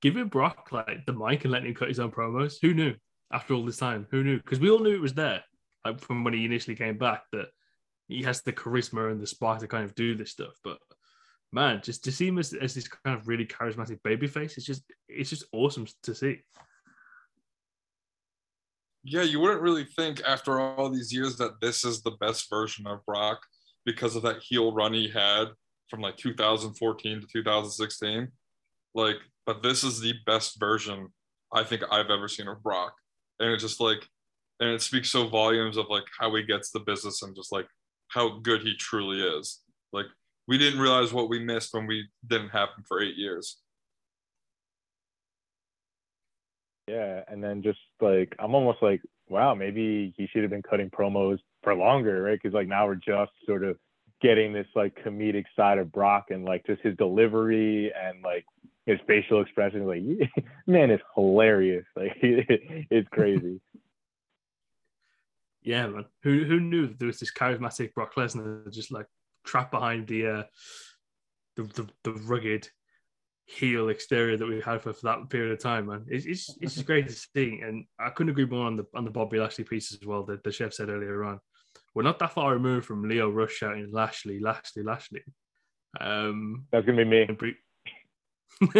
Giving Brock like the mic and letting him cut his own promos. Who knew? After all this time, who knew? Because we all knew it was there, like from when he initially came back, that he has the charisma and the spark to kind of do this stuff. But man, just to see him as, as this kind of really charismatic babyface, it's just it's just awesome to see. yeah, you wouldn't really think after all these years that this is the best version of Brock because of that heel run he had from like 2014 to 2016. Like, but this is the best version I think I've ever seen of Brock. And it's just like, and it speaks so volumes of like how he gets the business and just like how good he truly is. Like, we didn't realize what we missed when we didn't have him for eight years. Yeah, and then just like I'm almost like, wow, maybe he should have been cutting promos for longer, right? Because like now we're just sort of getting this like comedic side of Brock and like just his delivery and like his facial expression. Like, <laughs> man, it's hilarious. <laughs> Like, it's crazy. <laughs> Yeah, man. Who who knew that there was this charismatic Brock Lesnar just like trapped behind the uh the the, the rugged heel exterior that we had for, for that period of time, man. It's it's, it's just great to see. And I couldn't agree more on the on the Bobby Lashley piece as well that the chef said earlier on. We're not that far removed from Lio Rush shouting Lashley, Lashley, Lashley. Um That's gonna be me. and Brie- <laughs>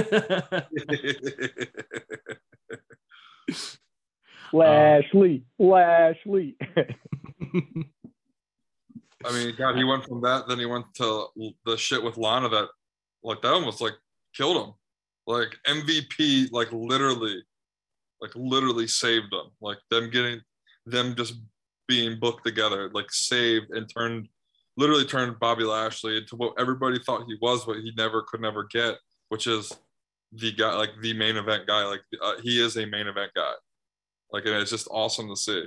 Lashley, Lashley. I mean, God, he went from that, then he went to the shit with Lana that, like, that almost like killed him. Like MVP, like literally, like literally saved them. Like them getting, them just being booked together, like saved and turned, literally turned Bobby Lashley into what everybody thought he was, but he never could never get, which is the guy, like the main event guy. Like uh, he is a main event guy. Like, and it's just awesome to see.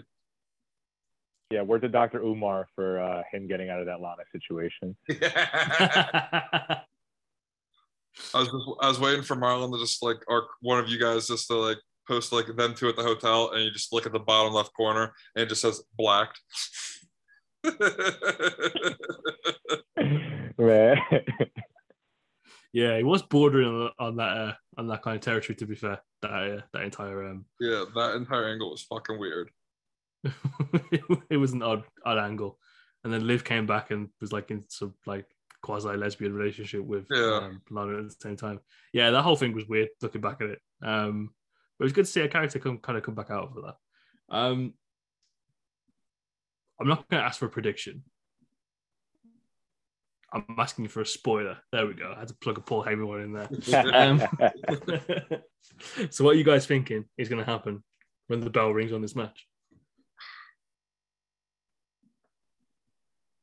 yeah, word to Dr. Umar for uh, him getting out of that Lana situation. Yeah. <laughs> I was just, I was waiting for Marlon to just like or one of you guys just to like post like them two at the hotel and you just look at the bottom left corner and it just says blacked. <laughs> Man. yeah, he was bordering on, on that uh, on that kind of territory. To be fair, that uh, that entire um, yeah, that entire angle was fucking weird. <laughs> it was an odd odd angle, and then Liv came back and was like in some like quasi lesbian relationship with Yeah. um, Lana at the same time. Yeah, that whole thing was weird looking back at it. Um, but it was good to see a character come kind of come back out of that. Um, I'm not going to ask for a prediction. I'm asking for a spoiler. There we go. I had to plug a Paul Heyman one in there. Um, <laughs> so, what are you guys thinking is going to happen when the bell rings on this match?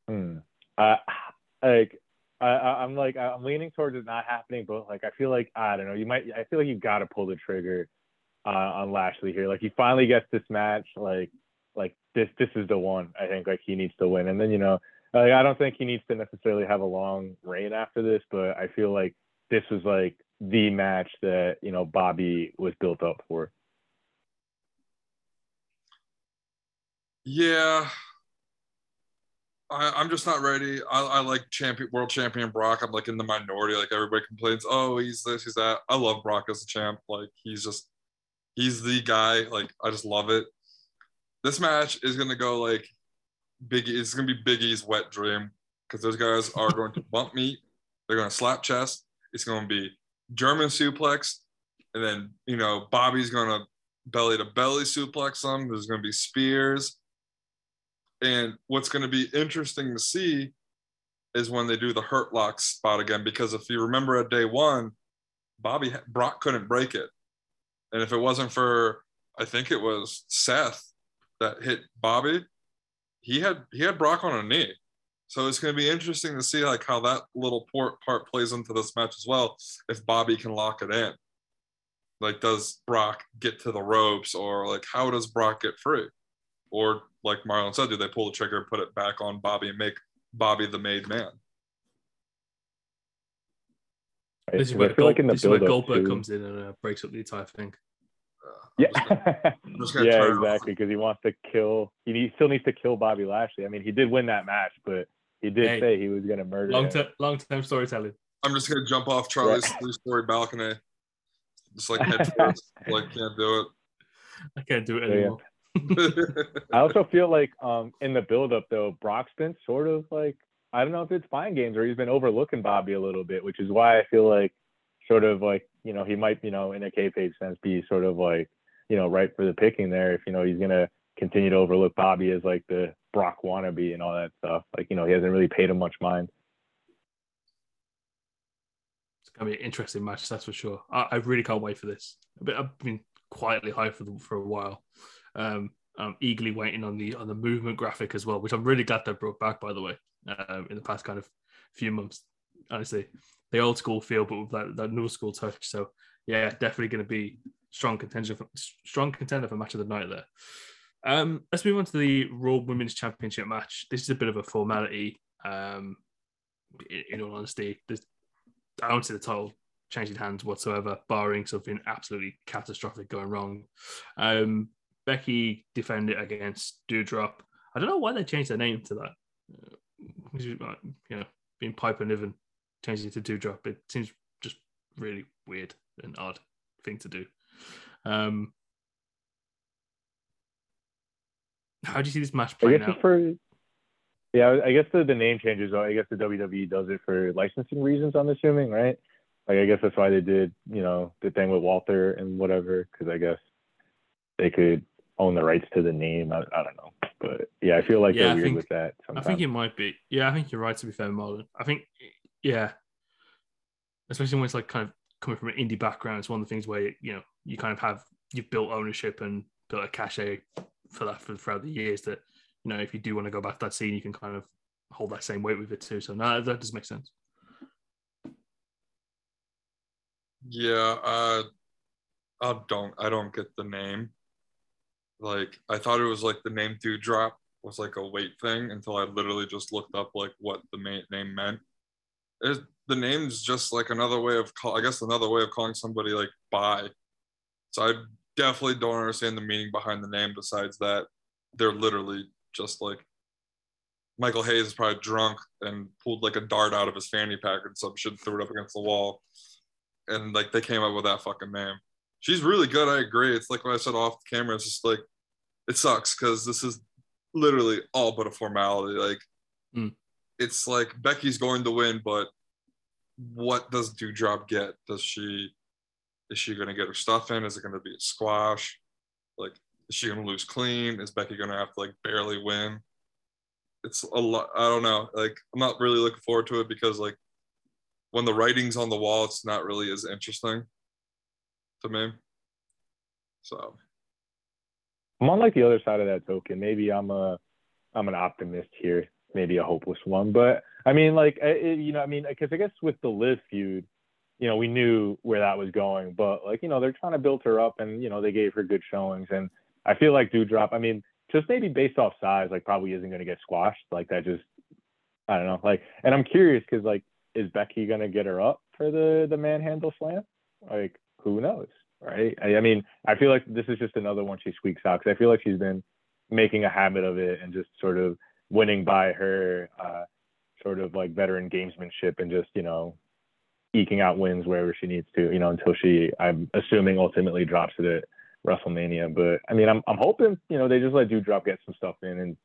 Hmm. Uh, like I'm like I'm leaning towards it not happening, but like I feel like I don't know. You might. I feel like you got to pull the trigger uh, on Lashley here. Like he finally gets this match. Like like this this is the one. I think like he needs to win. And then you know, like, I don't think he needs to necessarily have a long reign after this, but I feel like this was like the match that you know Bobby was built up for. Yeah, I, am just not ready. I, I, like champion, world champion Brock. I'm like in the minority. Like everybody complains, oh, he's this, he's that. I love Brock as a champ. Like he's just, he's the guy. Like I just love it. This match is gonna go like Biggie. It's gonna be Biggie's wet dream because those guys are going to bump me. They're gonna slap chest. It's gonna be German suplex, and then you know Bobby's gonna belly to belly suplex them. There's gonna be spears and what's going to be interesting to see is when they do the hurt lock spot again, because if you remember at day one, Bobby Brock couldn't break it. And if it wasn't for, I think it was Seth that hit Bobby, he had he had Brock on a knee. So it's going to be interesting to see like how that little part part plays into this match as well. If Bobby can lock it in, like does Brock get to the ropes, or like how does Brock get free, or like Marlon said, do they pull the trigger, put it back on Bobby, and make Bobby the made man? This is where, Gold, like this is where Goldberg too. comes in and uh, breaks up the entire thing. Uh, yeah, <laughs> yeah, exactly. Because he wants to kill. He still needs to kill Bobby Lashley. I mean, he did win that match, but he did hey, say he was going to murder. Long term, long term storytelling. I'm just going to jump off Charlie's yeah. three story balcony, just like head <laughs> first. like can't do it. I can't do it anymore. Yeah. <laughs> I also feel like um, in the build-up though, Brock's been sort of like I don't know if it's fine games or he's been overlooking Bobby a little bit, which is why I feel like sort of like you know he might you know in a kayfabe sense be sort of like you know right for the picking there if you know he's gonna continue to overlook Bobby as like the Brock wannabe and all that stuff. Like you know he hasn't really paid him much mind. It's gonna be an interesting match, that's for sure. I, I really can't wait for this. I've been quietly hyped for for a while. Um, I'm eagerly waiting on the on the movement graphic as well, which I'm really glad they brought back. By the way, um, in the past kind of few months, honestly, the old school feel, but with that, that new school touch. So yeah, definitely going to be strong contender for strong contender for match of the night there. Um, let's move on to the Raw Women's Championship match. This is a bit of a formality. Um, in, in all honesty, there's, I don't see the title changing hands whatsoever, barring something absolutely catastrophic going wrong. Um, Becky defended against Doudrop. I don't know why they changed their name to that. You know, being Piper Niven, changing it to Doudrop. It seems just really weird and odd thing to do. Um, how do you see this match playing out? For, yeah, I guess the, the name changes. I guess the WWE does it for licensing reasons. I'm assuming, right? Like, I guess that's why they did, you know, the thing with Walter and whatever, because I guess they could own the rights to the name. I, I don't know, but yeah, I feel like yeah, they're I weird think, with that. Sometimes. I think it might be. Yeah, I think you're right. To be fair, Marlon, I think yeah, especially when it's like kind of coming from an indie background, it's one of the things where you know you kind of have you've built ownership and built a cachet for that for throughout the years that you know if you do want to go back to that scene, you can kind of hold that same weight with it too. So no, that does make sense. Yeah, uh, I don't I don't get the name. Like I thought it was like the name Doudrop was like a weight thing until I literally just looked up like what the main name meant. It, the name's just like another way of call. I guess another way of calling somebody like by. So I definitely don't understand the meaning behind the name. Besides that, they're literally just like Michael Hayes is probably drunk and pulled like a dart out of his fanny pack and some shit, threw it up against the wall, and like they came up with that fucking name. She's really good. I agree. It's like what I said off the camera. It's just like it sucks because this is literally all but a formality. Like mm. it's like Becky's going to win, but what does Doudrop get? Does she is she gonna get her stuff in? Is it gonna be a squash? Like is she gonna lose clean? Is Becky gonna have to like barely win? It's a lot. I don't know. Like I'm not really looking forward to it because like when the writing's on the wall, it's not really as interesting to me. So I'm on like the other side of that token. Maybe I'm a I'm an optimist here, maybe a hopeless one. But I mean, like it, you know, I mean, because I guess with the Liv feud, you know, we knew where that was going. But like you know, they're trying to build her up, and you know, they gave her good showings, and I feel like Doudrop. I mean, just maybe based off size, like probably isn't going to get squashed. Like that just, I don't know. Like, and I'm curious because like, is Becky going to get her up for the the manhandle slam? Like, who knows, right? I, I mean, I feel like this is just another one she squeaks out because I feel like she's been making a habit of it and just sort of winning by her uh, sort of like veteran gamesmanship and just you know eking out wins wherever she needs to, you know, until she, I'm assuming, ultimately drops it at WrestleMania. But I mean, I'm I'm hoping, you know, they just let Doudrop get some stuff in and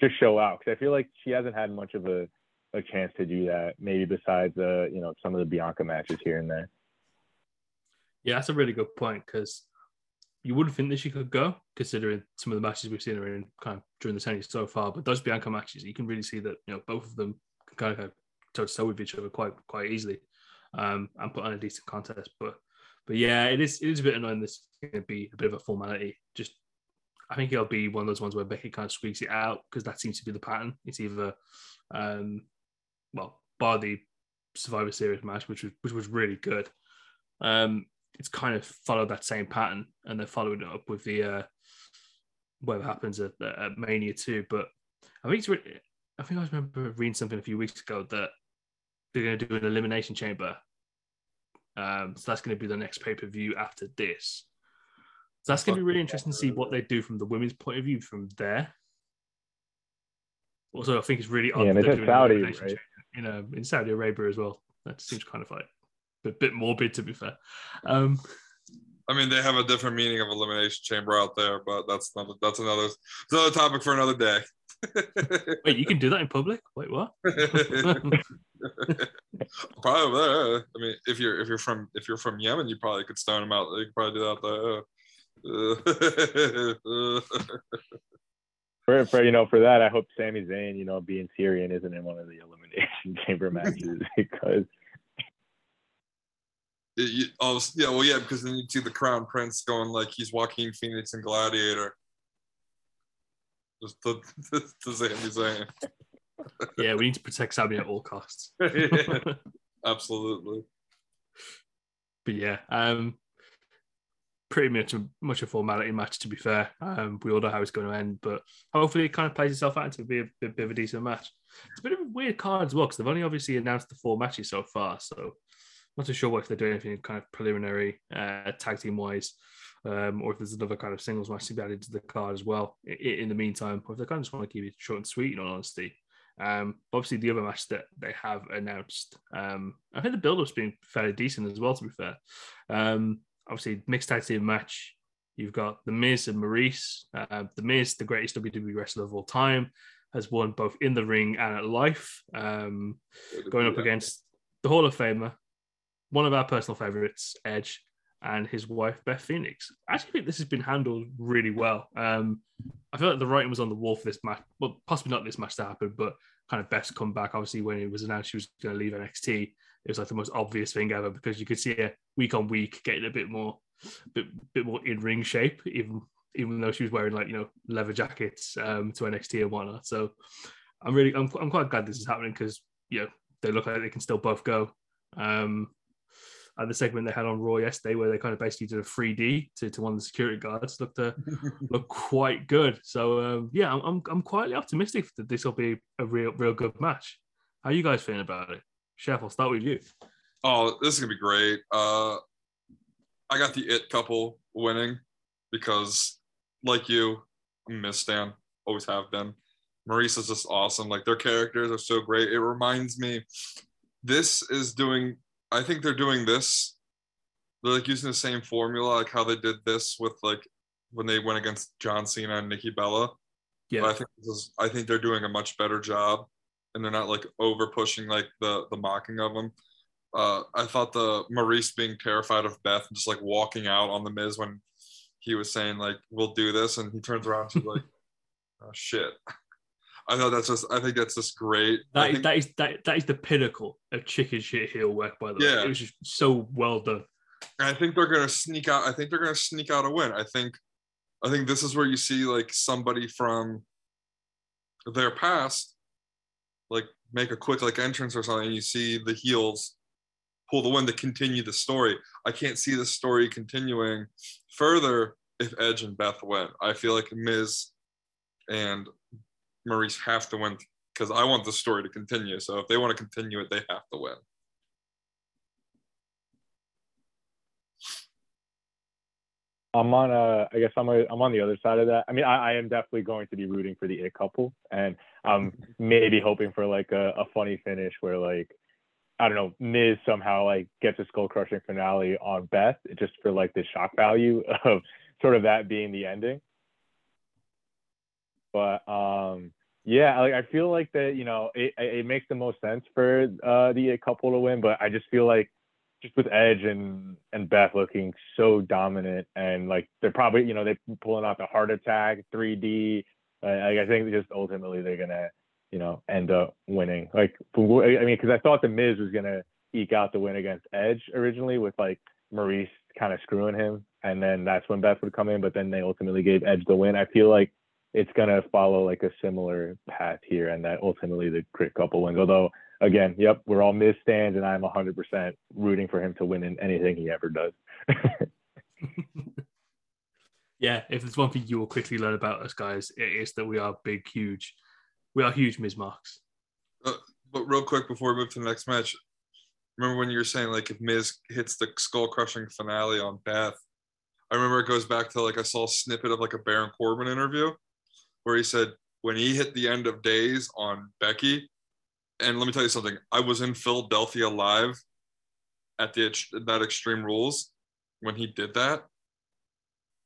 just show out because I feel like she hasn't had much of a a chance to do that. Maybe besides, uh, you know, some of the Bianca matches here and there. Yeah, that's a really good point because you wouldn't think that she could go, considering some of the matches we've seen her in kind of during the tennis so far. But those Bianca matches, you can really see that you know both of them can kind of go toe to toe with each other quite quite easily um, and put on a decent contest. But but yeah, it is it is a bit annoying. This is going to be a bit of a formality. Just I think it'll be one of those ones where Becky kind of squeaks it out because that seems to be the pattern. It's either um, well, bar the Survivor Series match, which was which was really good. Um, it's kind of followed that same pattern, and they're following it up with the uh, whatever happens at, at Mania too. But I think it's really, I think I remember reading something a few weeks ago that they're going to do an elimination chamber. Um, so that's going to be the next pay per view after this. So that's going to be really interesting to see what they do from the women's point of view from there. Also, I think it's really odd. Yeah, and it's Saudi, right? Chamber, you know, in Saudi Arabia as well. That seems kind of like a bit morbid, to be fair. Um, I mean, they have a different meaning of elimination chamber out there, but that's another that's another another topic for another day. <laughs> Wait, you can do that in public? Wait, what? <laughs> probably. Uh, I mean, if you're if you're from if you're from Yemen, you probably could stone them out. You could probably do that. there. <laughs> for, for you know for that, I hope Sami Zayn, you know, being Syrian, isn't in one of the elimination chamber matches because. It, you, oh yeah, well yeah, because then you see the Crown Prince going like he's Joaquin Phoenix and Gladiator. Just the, <laughs> the, the Sami Zayn <laughs> yeah, we need to protect Sami at all costs. <laughs> Absolutely. But yeah, um, pretty much a, much a formality match. To be fair, um, we all know how it's going to end, but hopefully it kind of plays itself out to be a bit, bit of a decent match. It's a bit of a weird card as well because they've only obviously announced the four matches so far, so not too sure what if they're doing anything kind of preliminary uh, tag team wise. Um, or if there's another kind of singles match to be added to the card as well in, in the meantime, or if they kind of just want to keep it short and sweet, in all honesty. Um, obviously, the other match that they have announced, um, I think the build-up's been fairly decent as well. To be fair, um, obviously mixed tag team match. You've got the Miz and Maryse. Uh, the Miz, the greatest WWE wrestler of all time, has won both in the ring and at life, um, going up against the Hall of Famer, one of our personal favorites, Edge, and his wife Beth Phoenix. I actually think this has been handled really well. Um, I feel like the writing was on the wall for this match. Well, possibly not this match to happen, but kind of Beth's comeback. Obviously, when it was announced she was going to leave NXT, it was like the most obvious thing ever because you could see her week on week getting a bit more, bit, bit more in ring shape, even even though she was wearing like you know leather jackets um, to NXT and whatnot. So I'm really I'm, I'm quite glad this is happening because you know they look like they can still both go. Um, uh, the segment they had on Raw yesterday, where they kind of basically did a 3D to, to one of the security guards, looked uh, <laughs> looked quite good. So um, yeah, I'm, I'm I'm quietly optimistic that this will be a real real good match. How are you guys feeling about it? Chef, I'll start with you. Oh, this is gonna be great. Uh, I got the it couple winning because, like you, I'm Miz Stan, always have been. Maryse is just awesome. Like their characters are so great. It reminds me, this is doing I think they're doing this. They're like using the same formula, like how they did this with like when they went against John Cena and Nikki Bella. Yeah, but I think this is. I think they're doing a much better job, and they're not like over pushing like the the mocking of them. Uh, I thought the Maryse being terrified of Beth and just like walking out on the Miz when he was saying like we'll do this, and he turns around to like, <laughs> oh shit. I thought that's just I think that's just great. That is, think, that is that that is the pinnacle of chicken shit heel work by the yeah. way. It was just so well done. I think they're gonna sneak out. I think they're gonna sneak out a win. I think I think this is where you see like somebody from their past like make a quick like entrance or something. you see the heels pull the win to continue the story. I can't see the story continuing further if Edge and Beth win. I feel like Miz and Maryse have to win because I want the story to continue. So if they want to continue it, they have to win. I'm on a, I guess I'm a, I'm on the other side of that. I mean, I, I am definitely going to be rooting for the it couple, and I'm <laughs> maybe hoping for like a, a funny finish where like, I don't know, Miz somehow like gets a skull crushing finale on Beth just for like the shock value of sort of that being the ending. But um, yeah, like I feel like that, you know, it, it makes the most sense for uh, the couple to win, but I just feel like just with Edge and and Beth looking so dominant and like they're probably you know they're pulling out the heart attack 3D. Uh, like I think just ultimately they're gonna you know end up winning. Like I mean because I thought the Miz was gonna eke out the win against Edge originally with like Maryse kind of screwing him and then that's when Beth would come in. But then they ultimately gave Edge the win. I feel like it's gonna follow like a similar path here and that ultimately the Crit couple wins. Although again, yep, we're all Miz stands, and I'm 100% rooting for him to win in anything he ever does. <laughs> yeah, if there's one thing you will quickly learn about us guys, it is that we are big, huge, we are huge Miz marks. Uh, but real quick before we move to the next match, remember when you were saying like if Miz hits the skull crushing finale on Beth, I remember it goes back to like I saw a snippet of like a Baron Corbin interview where he said when he hit the end of days on Becky, and let me tell you something. I was in Philadelphia live at the that Extreme Rules when he did that.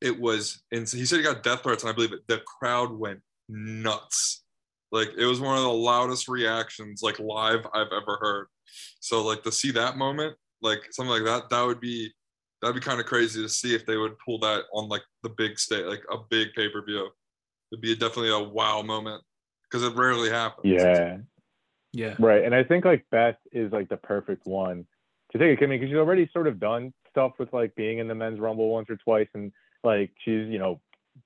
It was, and he said he got death threats, and I believe it. The crowd went nuts. Like it was one of the loudest reactions, like live, I've ever heard. So like to see that moment, like something like that, that would be that'd be kind of crazy to see if they would pull that on like the big state, like a big pay per view. It'd be definitely a wow moment because it rarely happens. Yeah, yeah. Right. And I think like Beth is like the perfect one to take a I mean, because she's already sort of done stuff with like being in the men's rumble once or twice and like she's, you know,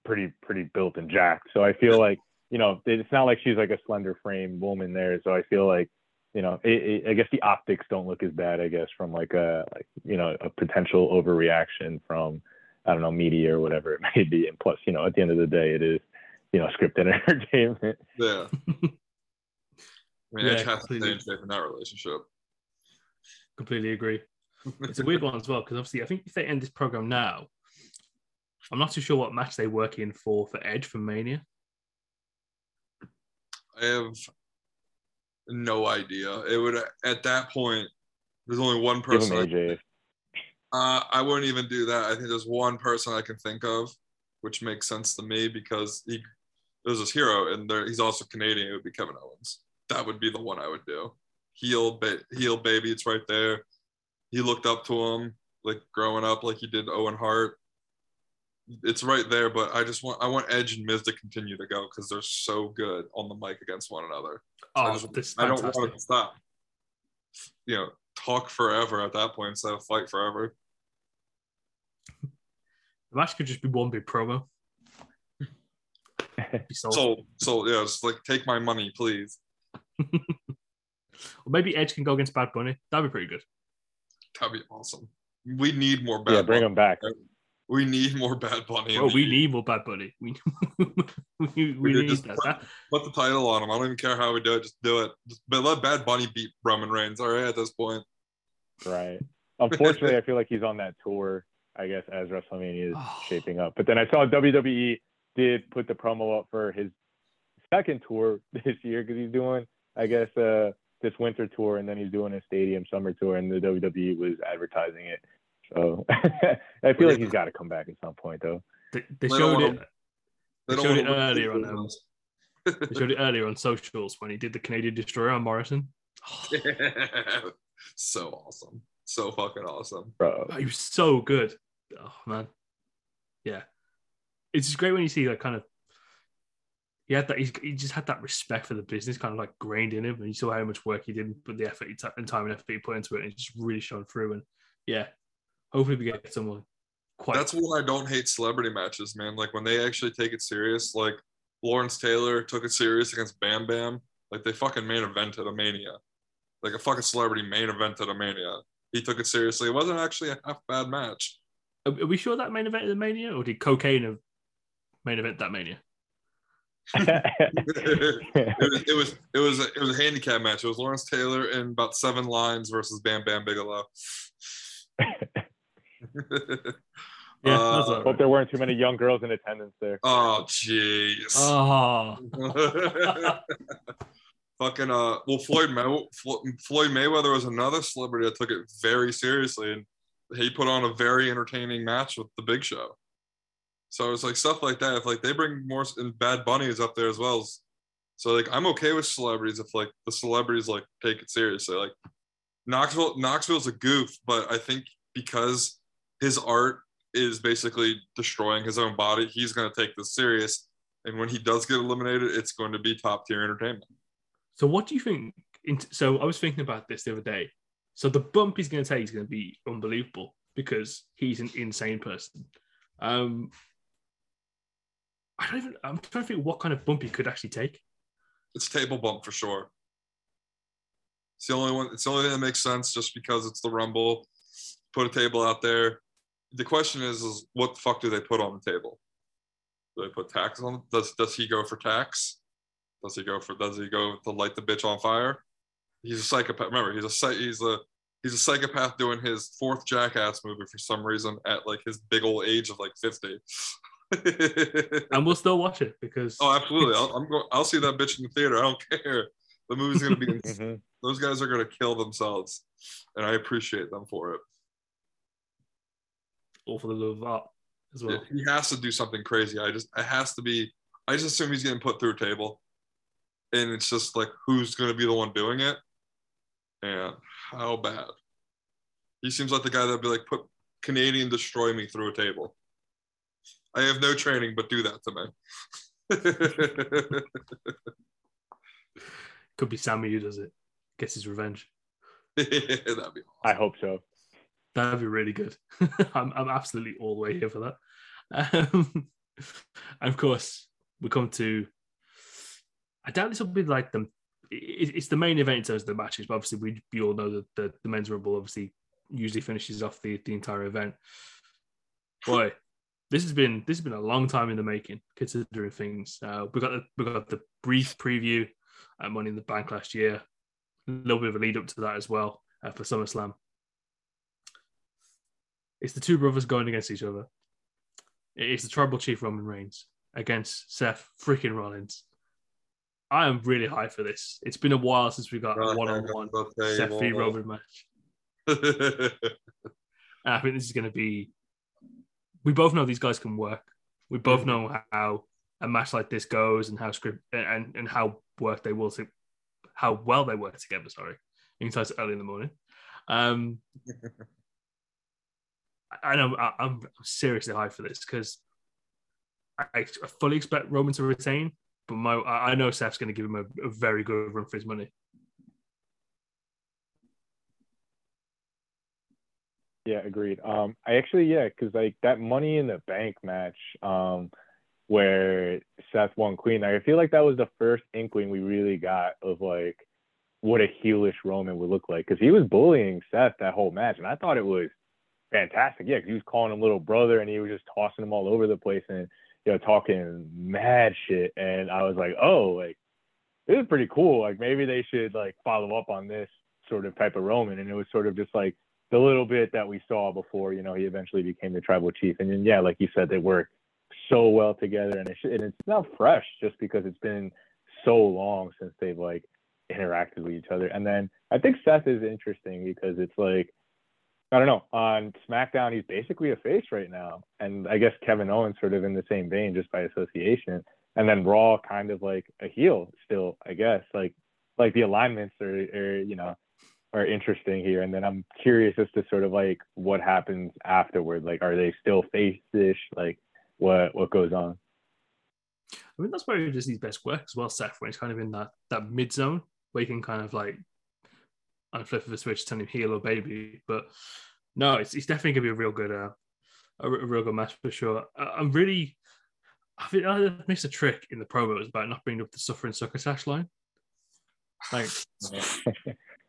pretty pretty built and jacked. So I feel like, you know, it's not like she's like a slender frame woman there. So I feel like, you know, it, it, I guess the optics don't look as bad, I guess, from like a like, you know, a potential overreaction from I don't know, media or whatever it <laughs> may be. And plus, you know, at the end of the day it is, you know, scripted <laughs> entertainment. Yeah. <laughs> I mean, yeah, Edge has to stay in shape in that relationship. Completely agree. <laughs> It's a weird one as well because obviously, I think if they end this program now, I'm not too sure what match they work in for for Edge from Mania. I have no idea. It would at that point. There's only one person. AJ. Uh, I wouldn't even do that. I think there's one person I can think of, which makes sense to me because he there's this hero and there, he's also Canadian. It would be Kevin Owens that would be the one I would do. Heel, ba- heel, baby, it's right there. He looked up to him like growing up, like he did Owen Hart. It's right there, but I just want I want Edge and Miz to continue to go because they're so good on the mic against one another. So oh, I, just, this I don't want to stop. You know, talk forever at that point instead of fight forever. The match could just be one big promo. So, so yeah, just like take my money, please. or maybe Edge can go against Bad Bunny. That'd be pretty good. That'd be awesome. We need more Bad Yeah, bring Bunny. him back. We need more Bad Bunny. Oh, we need more Bad Bunny. We, <laughs> we, we, need just that. Put, put, the title on him. I don't even care how we do it. Just do it. Just, but let Bad Bunny beat Roman Reigns. All right, at this point. Right. <laughs> Unfortunately, I feel like he's on that tour. I guess as WrestleMania is <sighs> shaping up. But then I saw WWE did put the promo up for his second tour <laughs> this year because he's doing I guess, uh, this winter tour, and then he's doing a stadium summer tour, and the WWE was advertising it. So <laughs> I feel like he's got to come back at some point, though. They, they showed it. They, showed it earlier on. Um, they showed it earlier on socials when he did the Canadian Destroyer on Morrison. <laughs> so awesome, so fucking awesome, bro. Oh, he was so good. Oh man, yeah. It's just great when you see like kind of he had that. he just had that respect for the business, kind of like grained in him, and you saw how much work he did, but the effort and time and effort he put into it, and it just really shone through. And yeah, hopefully we get someone. Quite. That's why I don't hate celebrity matches, man. Like when they actually take it serious. Like Lawrence Taylor took it serious against Bam Bam. Like they fucking main evented a Mania, like a fucking celebrity main evented a Mania. He took it seriously. It wasn't actually a half bad match. Are we sure that main event the Mania, or did cocaine main event that Mania? <laughs> it, was, it was it was a, it was a handicap match. It was Lawrence Taylor in about seven lines versus Bam Bam Bigelow. <laughs> Yeah, Uh, that's all Hope there weren't too many young girls in attendance there. oh jeez. Oh, <laughs> Fucking uh, well, Floyd May- Floyd Mayweather was another celebrity that took it very seriously, and he put on a very entertaining match with the Big Show. So it's like stuff like that. If like they bring more, and Bad Bunny is up there as well. So like I'm okay with celebrities if like the celebrities like take it seriously. Like Knoxville, Knoxville's a goof, but I think because his art is basically destroying his own body, he's to take this serious. And when he does get eliminated, it's going to be top tier entertainment. so what do you think? So I was thinking about this the other day. So the bump he's going to take is going to be unbelievable because he's an insane person. Um, I don't even. I'm trying to think what kind of bump he could actually take. It's table bump for sure. It's the only one. It's the only thing that makes sense, just because it's the Rumble. Put a table out there. The question is, is what the fuck do they put on the table? Do they put tacks on? Does does he go for tacks? Does he go for? Does he go to light the bitch on fire? He's a psychopath. Remember, he's a he's a he's a psychopath doing his fourth Jackass movie for some reason at like his big old age of like fifty. <laughs> And we'll still watch it because Oh, absolutely. I'll, I'm going. I'll see that bitch in the theater. I don't care. The movie's gonna be. <laughs> Mhm. those guys are gonna kill themselves, and I appreciate them for it. all for the love of art as well. He has to do something crazy. I just. It has to be. I just assume he's getting put through a table, and it's just like who's gonna be the one doing it, and how bad. He seems like the guy that'd be like, put Canadian destroy me through a table. I have no training, but do that to me. <laughs> Could be Sami who does it, gets his revenge. <laughs> That'd be awesome. I hope so. That'd be really good. <laughs> I'm, I'm absolutely all the way here for that. Um, and of course, we come to. I doubt this will be like the. it- It's the main event in terms of the matches, but obviously we, we all know that the, the men's rumble obviously usually finishes off the, the entire event. Boy, this has been this has been a long time in the making, considering things. Uh, we got the, we got the brief preview at Money in the Bank last year, a little bit of a lead up to that as well uh, for SummerSlam. It's the two brothers going against each other. It's the tribal chief Roman Reigns against Seth freaking Rollins. I am really high for this. It's been a while since we got a one-on-one Seth v Roman match. <laughs> I think this is going to be. We both know these guys can work. We both know how a match like this goes and how script and and how work they will to how well they work together. Sorry, though it's early in the morning. Um, <laughs> I know I, I'm seriously high for this because I, I fully expect Roman to retain, but my I I know Seth's going to give him a, a very good run for his money. Yeah, agreed. Um, I actually, yeah, because like that Money in the Bank match, um, where Seth won Queen, I feel like that was the first inkling we really got of like what a heelish Roman would look like, because he was bullying Seth that whole match, and I thought it was fantastic. Yeah, because he was calling him little brother, and he was just tossing him all over the place, and you know, talking mad shit, and I was like, oh, like this is pretty cool. Like maybe they should like follow up on this sort of type of Roman, and it was sort of just like the little bit that we saw before, you know, he eventually became the tribal chief. And then, yeah, like you said, they work so well together, and, it sh- and it's not fresh just because it's been so long since they've like interacted with each other. And then I think Seth is interesting because it's like, I don't know, on SmackDown, he's basically a face right now. And I guess Kevin Owens sort of in the same vein, just by association. And then Raw kind of like a heel still, I guess. Like, like the alignments are, are you know, are interesting here. And then I'm curious as to sort of like what happens afterward. Like, are they still face-ish? Like, what what goes on? I mean, that's where he does his best work as well, Seth, when he's kind of in that that mid zone where you can kind of like on a flip of a switch turn him heel or baby. But no, it's, it's definitely gonna be a real good uh, a, a real good match for sure. I, I'm really I think I missed a trick in the promo. It was about not bringing up the suffering succotash line. Like <laughs>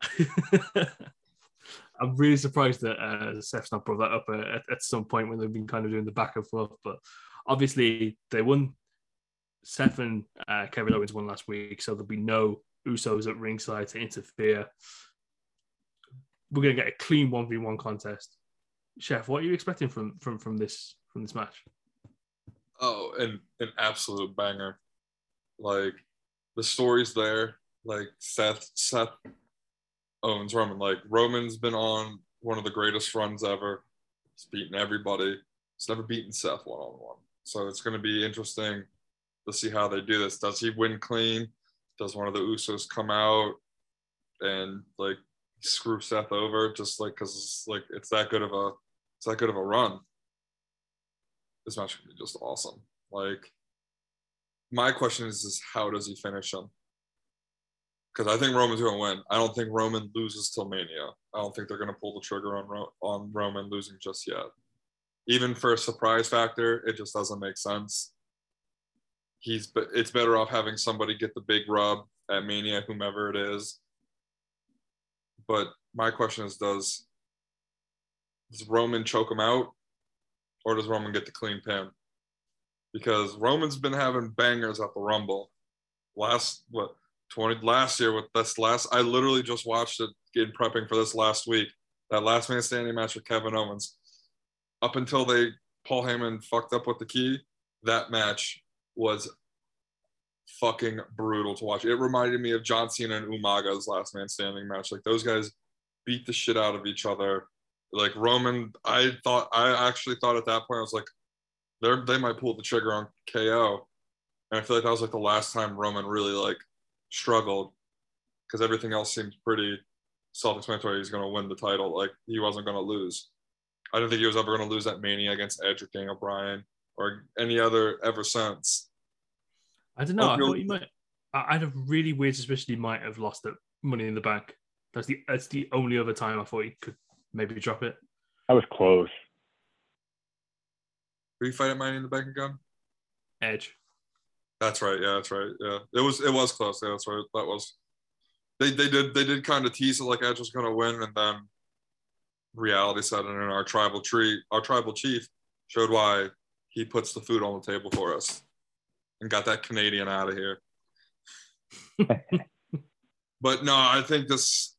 <laughs> I'm really surprised that uh, Seth's not brought that up uh, at, at some point when they've been kind of doing the back and forth. But obviously, they won. Seth and uh, Kevin Owens won last week, so there'll be no Usos at ringside to interfere. We're gonna get a clean one v one contest. Chef, what are you expecting from from from this from this match? Oh, and an absolute banger. Like the story's there. Like Seth, Seth owns Roman. Like Roman's been on one of the greatest runs ever. He's beaten everybody. He's never beaten Seth one on one. So it's going to be interesting to see how they do this. Does he win clean? Does one of the Usos come out and like screw Seth over just like because it's like it's that good of a it's that good of a run? This match could be just awesome. Like my question is, is how does he finish him? Because I think Roman's going to win. I don't think Roman loses till Mania. I don't think they're going to pull the trigger on Ro- on Roman losing just yet. Even for a surprise factor, it just doesn't make sense. He's but it's better off having somebody get the big rub at Mania, whomever it is. But my question is, does does Roman choke him out, or does Roman get the clean pin? Because Roman's been having bangers at the Rumble. Last what 20 last year with this last I literally just watched it in prepping for this last week. That last man standing match with Kevin Owens. Up until they Paul Heyman fucked up with the key, that match was fucking brutal to watch. It reminded me of John Cena and Umaga's last man standing match. Like those guys beat the shit out of each other. Like Roman, I thought I actually thought at that point I was like, they they might pull the trigger on KO. And I feel like that was like the last time Roman really like struggled because everything else seemed pretty self-explanatory. He's going to win the title. Like he wasn't going to lose. I don't think he was ever going to lose that Mania against Edge or Daniel Bryan or any other ever since. I don't know. I thought he might. I had a really weird suspicion he might have lost it Money in the Bank. That's the that's the only other time I thought he could maybe drop it. That was close. Who you fight at Money in the Bank again? Edge. That's right. Yeah, that's right. Yeah, it was it was close. Yeah, that's right. That was. They they did they did kind of tease it like Edge was going to win, and then reality set in, and our tribal tree, our tribal chief showed why he puts the food on the table for us, and got that Canadian out of here. <laughs> but no, I think this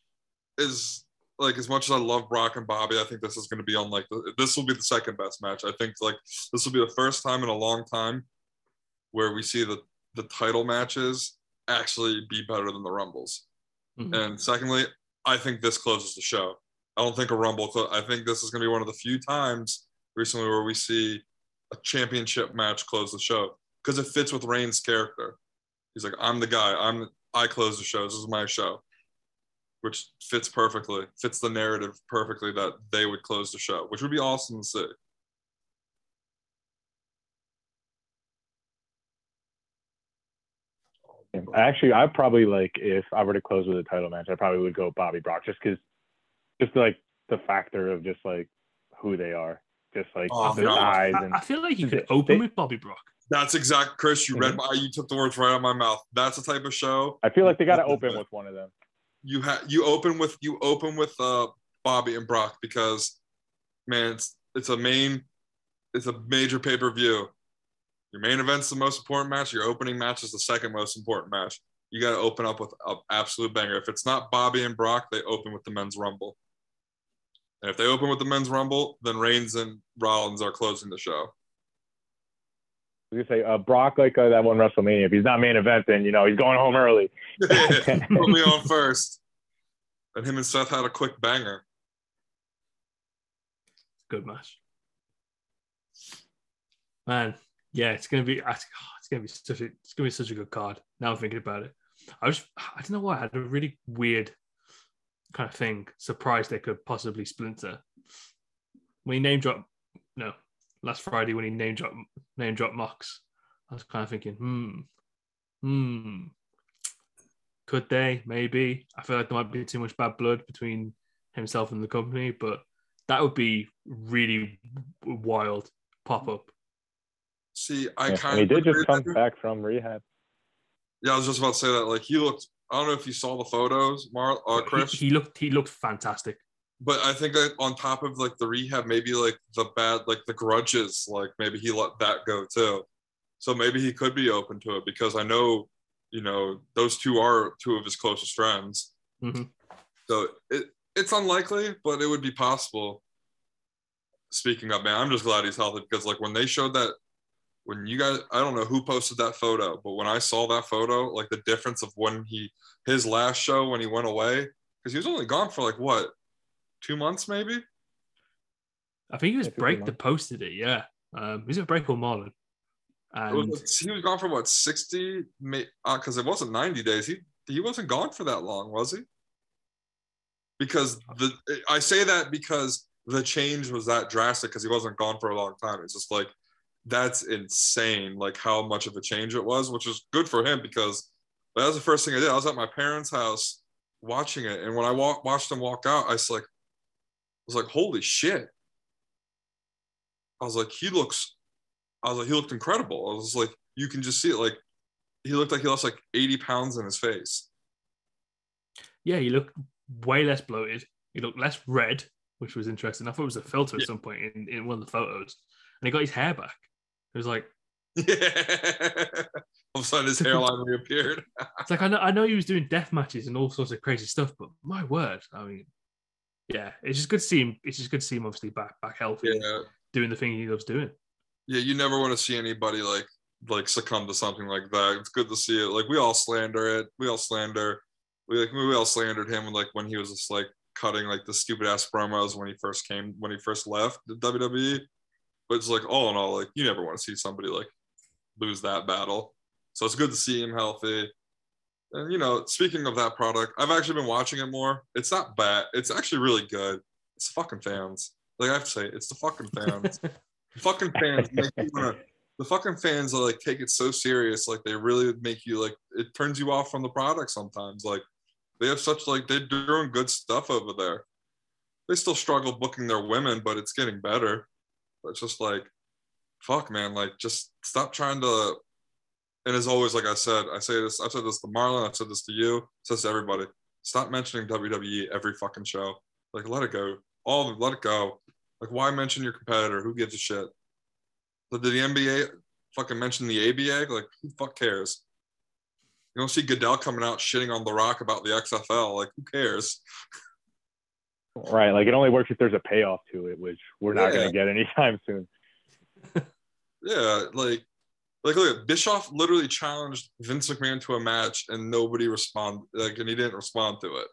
is like as much as I love Brock and Bobby, I think this is going to be on like the, this will be the second best match. I think like this will be the first time in a long time where we see the the title matches actually be better than the rumbles. Mm-hmm. And secondly, I think this closes the show. I don't think a rumble. Clo- I think this is going to be one of the few times recently where we see a championship match close the show because it fits with Reigns' character. He's like, I'm the guy. I'm I close the show. This is my show, which fits perfectly. Fits the narrative perfectly that they would close the show, which would be awesome to see. Actually, I probably like if I were to close with a title match, I probably would go Bobby Brock just because, just like the factor of just like who they are, just like oh, the size. I, and I feel like you could open they, with Bobby Brock. That's exact, Chris. You mm-hmm. read my, you took the words right out of my mouth. That's the type of show. I feel like they got to open with one of them. You have you open with you open with uh Bobby and Brock because, man, it's it's a main, it's a major pay per view your main event's the most important match. Your opening match is the second most important match. You got to open up with an absolute banger. If it's not Bobby and Brock, they open with the men's rumble. And if they open with the men's rumble, then Reigns and Rollins are closing the show. You say uh, Brock like uh, that one WrestleMania. If he's not main event, then you know he's going home early. <laughs> Put me on first. And him and Seth had a quick banger. Good match, man yeah, it's gonna be it's gonna be such a it's gonna be such a good card. Now I'm thinking about it. I was I don't know why I had a really weird kind of thing. Surprised they could possibly splinter. When he name drop no, last Friday when he name drop name drop Mox, I was kind of thinking, hmm, hmm. Could they? Maybe. I feel like there might be too much bad blood between himself and the company, but that would be really wild pop up See, I yeah, kind of. He did just come back from rehab. Yeah, I was just about to say that. Like he looked. I don't know if you saw the photos, Mar, uh, Chris. He, he looked. He looked fantastic. But I think that on top of like the rehab, maybe like the bad, like the grudges, like maybe he let that go too. So maybe he could be open to it because I know, you know, those two are two of his closest friends. Mhm. So it it's unlikely, but it would be possible. Speaking of man, I'm just glad he's healthy because like when they showed that when you guys I don't know who posted that photo, but when I saw that photo, like the difference of when he his last show when he went away, because he was only gone for like what, two months maybe? I think it was Break that posted it. Yeah, um, was it Break or Marlon? It And was, he was gone for what, 60 because it wasn't 90 days. He he wasn't gone for that long, was he? Because the I say that because the change was that drastic because he wasn't gone for a long time. It's just like that's insane, like how much of a change it was, which is good for him because that was the first thing I did. I was at my parents' house watching it, and when I walk, watched him walk out, I was like, I was like, holy shit! I was like, he looks, I was like, he looked incredible. I was like, you can just see it, like he looked like he lost like 80 pounds in his face. yeah, he looked way less bloated. He looked less red, which was interesting. I thought it was a filter at Yeah. some point in, in one of the photos, and he got his hair back. It was like Yeah. <laughs> All of a sudden his hairline reappeared. <laughs> it's like I know I know he was doing death matches and all sorts of crazy stuff, but my word, I mean, yeah, it's just good to see him. It's just good to see him obviously back back healthy, Yeah. doing the thing he loves doing. Yeah, you never want to see anybody like like succumb to something like that. It's good to see it. Like we all slander it. We all slander. We like we all slandered him like when he was just like cutting like the stupid ass promos when he first came when he first left the WWE. But it's like all in all, like you never want to see somebody like lose that battle. So it's good to see him healthy. And you know, speaking of that product, I've actually been watching it more. It's not bad. It's actually really good. It's fucking fans. Like I have to say, it's the fucking fans. <laughs> the fucking fans make you wanna the fucking fans are like take it so serious like they really make you like it turns you off from the product sometimes like they have such like they're doing good stuff over there they still struggle booking their women but it's getting better but it's just like fuck man like just stop trying to and as always like i said i say this i've said this to marlon i've said this to you this to everybody stop mentioning wwe every fucking show like let it go all let it go like why mention your competitor who gives a shit so did the NBA fucking mention the ABA? Like, who fuck cares? You don't see Goodell coming out shitting on The Rock about the XFL. Like, who cares? <laughs> Right. Like it only works if there's a payoff to it, which we're not Yeah. going to get anytime <laughs> soon. Yeah, like, like look, at Bischoff literally challenged Vince McMahon to a match, and nobody responded. Like, and he didn't respond to it.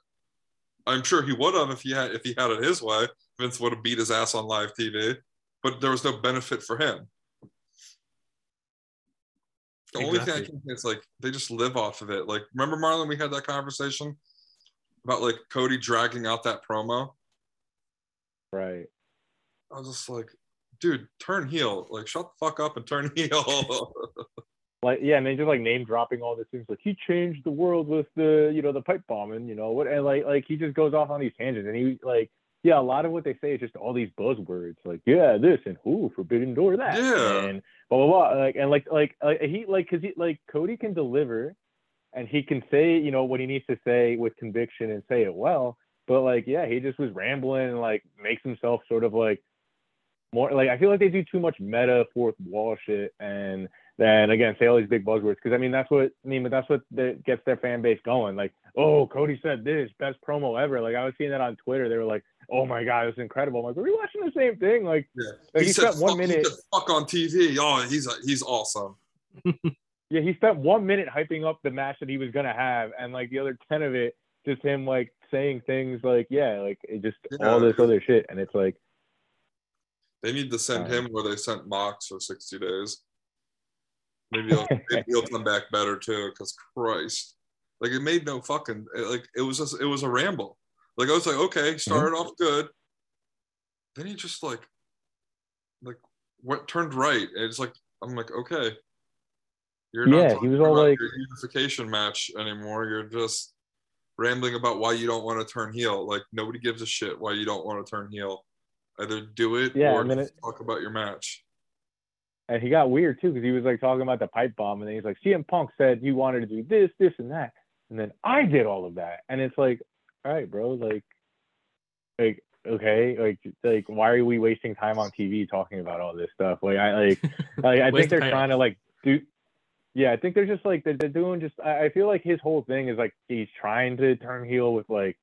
I'm sure he would have if he had if he had it his way. Vince would have beat his ass on live TV, but there was no benefit for him. The only thing I can say is like they just live off of it. Like, remember Marlon, we had that conversation about like Cody dragging out that promo. Right. I was just like, dude, turn heel. Like, shut the fuck up and turn <laughs> heel. Like yeah, and they just like name dropping all these things. Like he changed the world with the you know the pipe bombing, you know what? And like like he just goes off on these tangents, and he like yeah, a lot of what they say is just all these buzzwords. Like yeah, this and who forbidden door that. Yeah. And blah blah blah. Like and like like like he like because he like Cody can deliver, and he can say you know what he needs to say with conviction and say it well. But like yeah, he just was rambling and like makes himself sort of like more like I feel like they do too much meta fourth wall shit and then again say all these big buzzwords because I mean that's what I mean but that's what the, gets their fan base going like oh Cody said this best promo ever like I was seeing that on Twitter they were like oh my god it's incredible I'm like are we watching the same thing like yeah. Like, he spent one fuck, minute- fuck on TV. Oh, he's a, he's awesome. <laughs> yeah he spent one minute hyping up the match that he was gonna have and like the other ten of it just him like saying things like yeah like it just all this other shit and it's like They need to send Um, him where they sent Mox for 60 days. Maybe he'll, <laughs> maybe he'll come back better too. Because Christ, like it made no fucking like it was just it was a ramble. Like I was like, okay, he started off good, then he just like like what turned right. And it's like I'm like, okay, you're Yeah, not he was all like- unification match anymore. You're just rambling about why you don't want to turn heel. Like nobody gives a shit why you don't want to turn heel. Either do it Yeah, or just talk about your match. And he got weird too because he was like talking about the pipe bomb, and then he's like, CM Punk said you wanted to do this, this, and that, and then I did all of that, and it's like, all right, bro, like, like okay, like, like why are we wasting time on TV talking about all this stuff? Like, I like, <laughs> like I think they're trying to like, dude. Yeah, I think they're just like they're, they're doing just. I I feel like his whole thing is like he's trying to turn heel with like,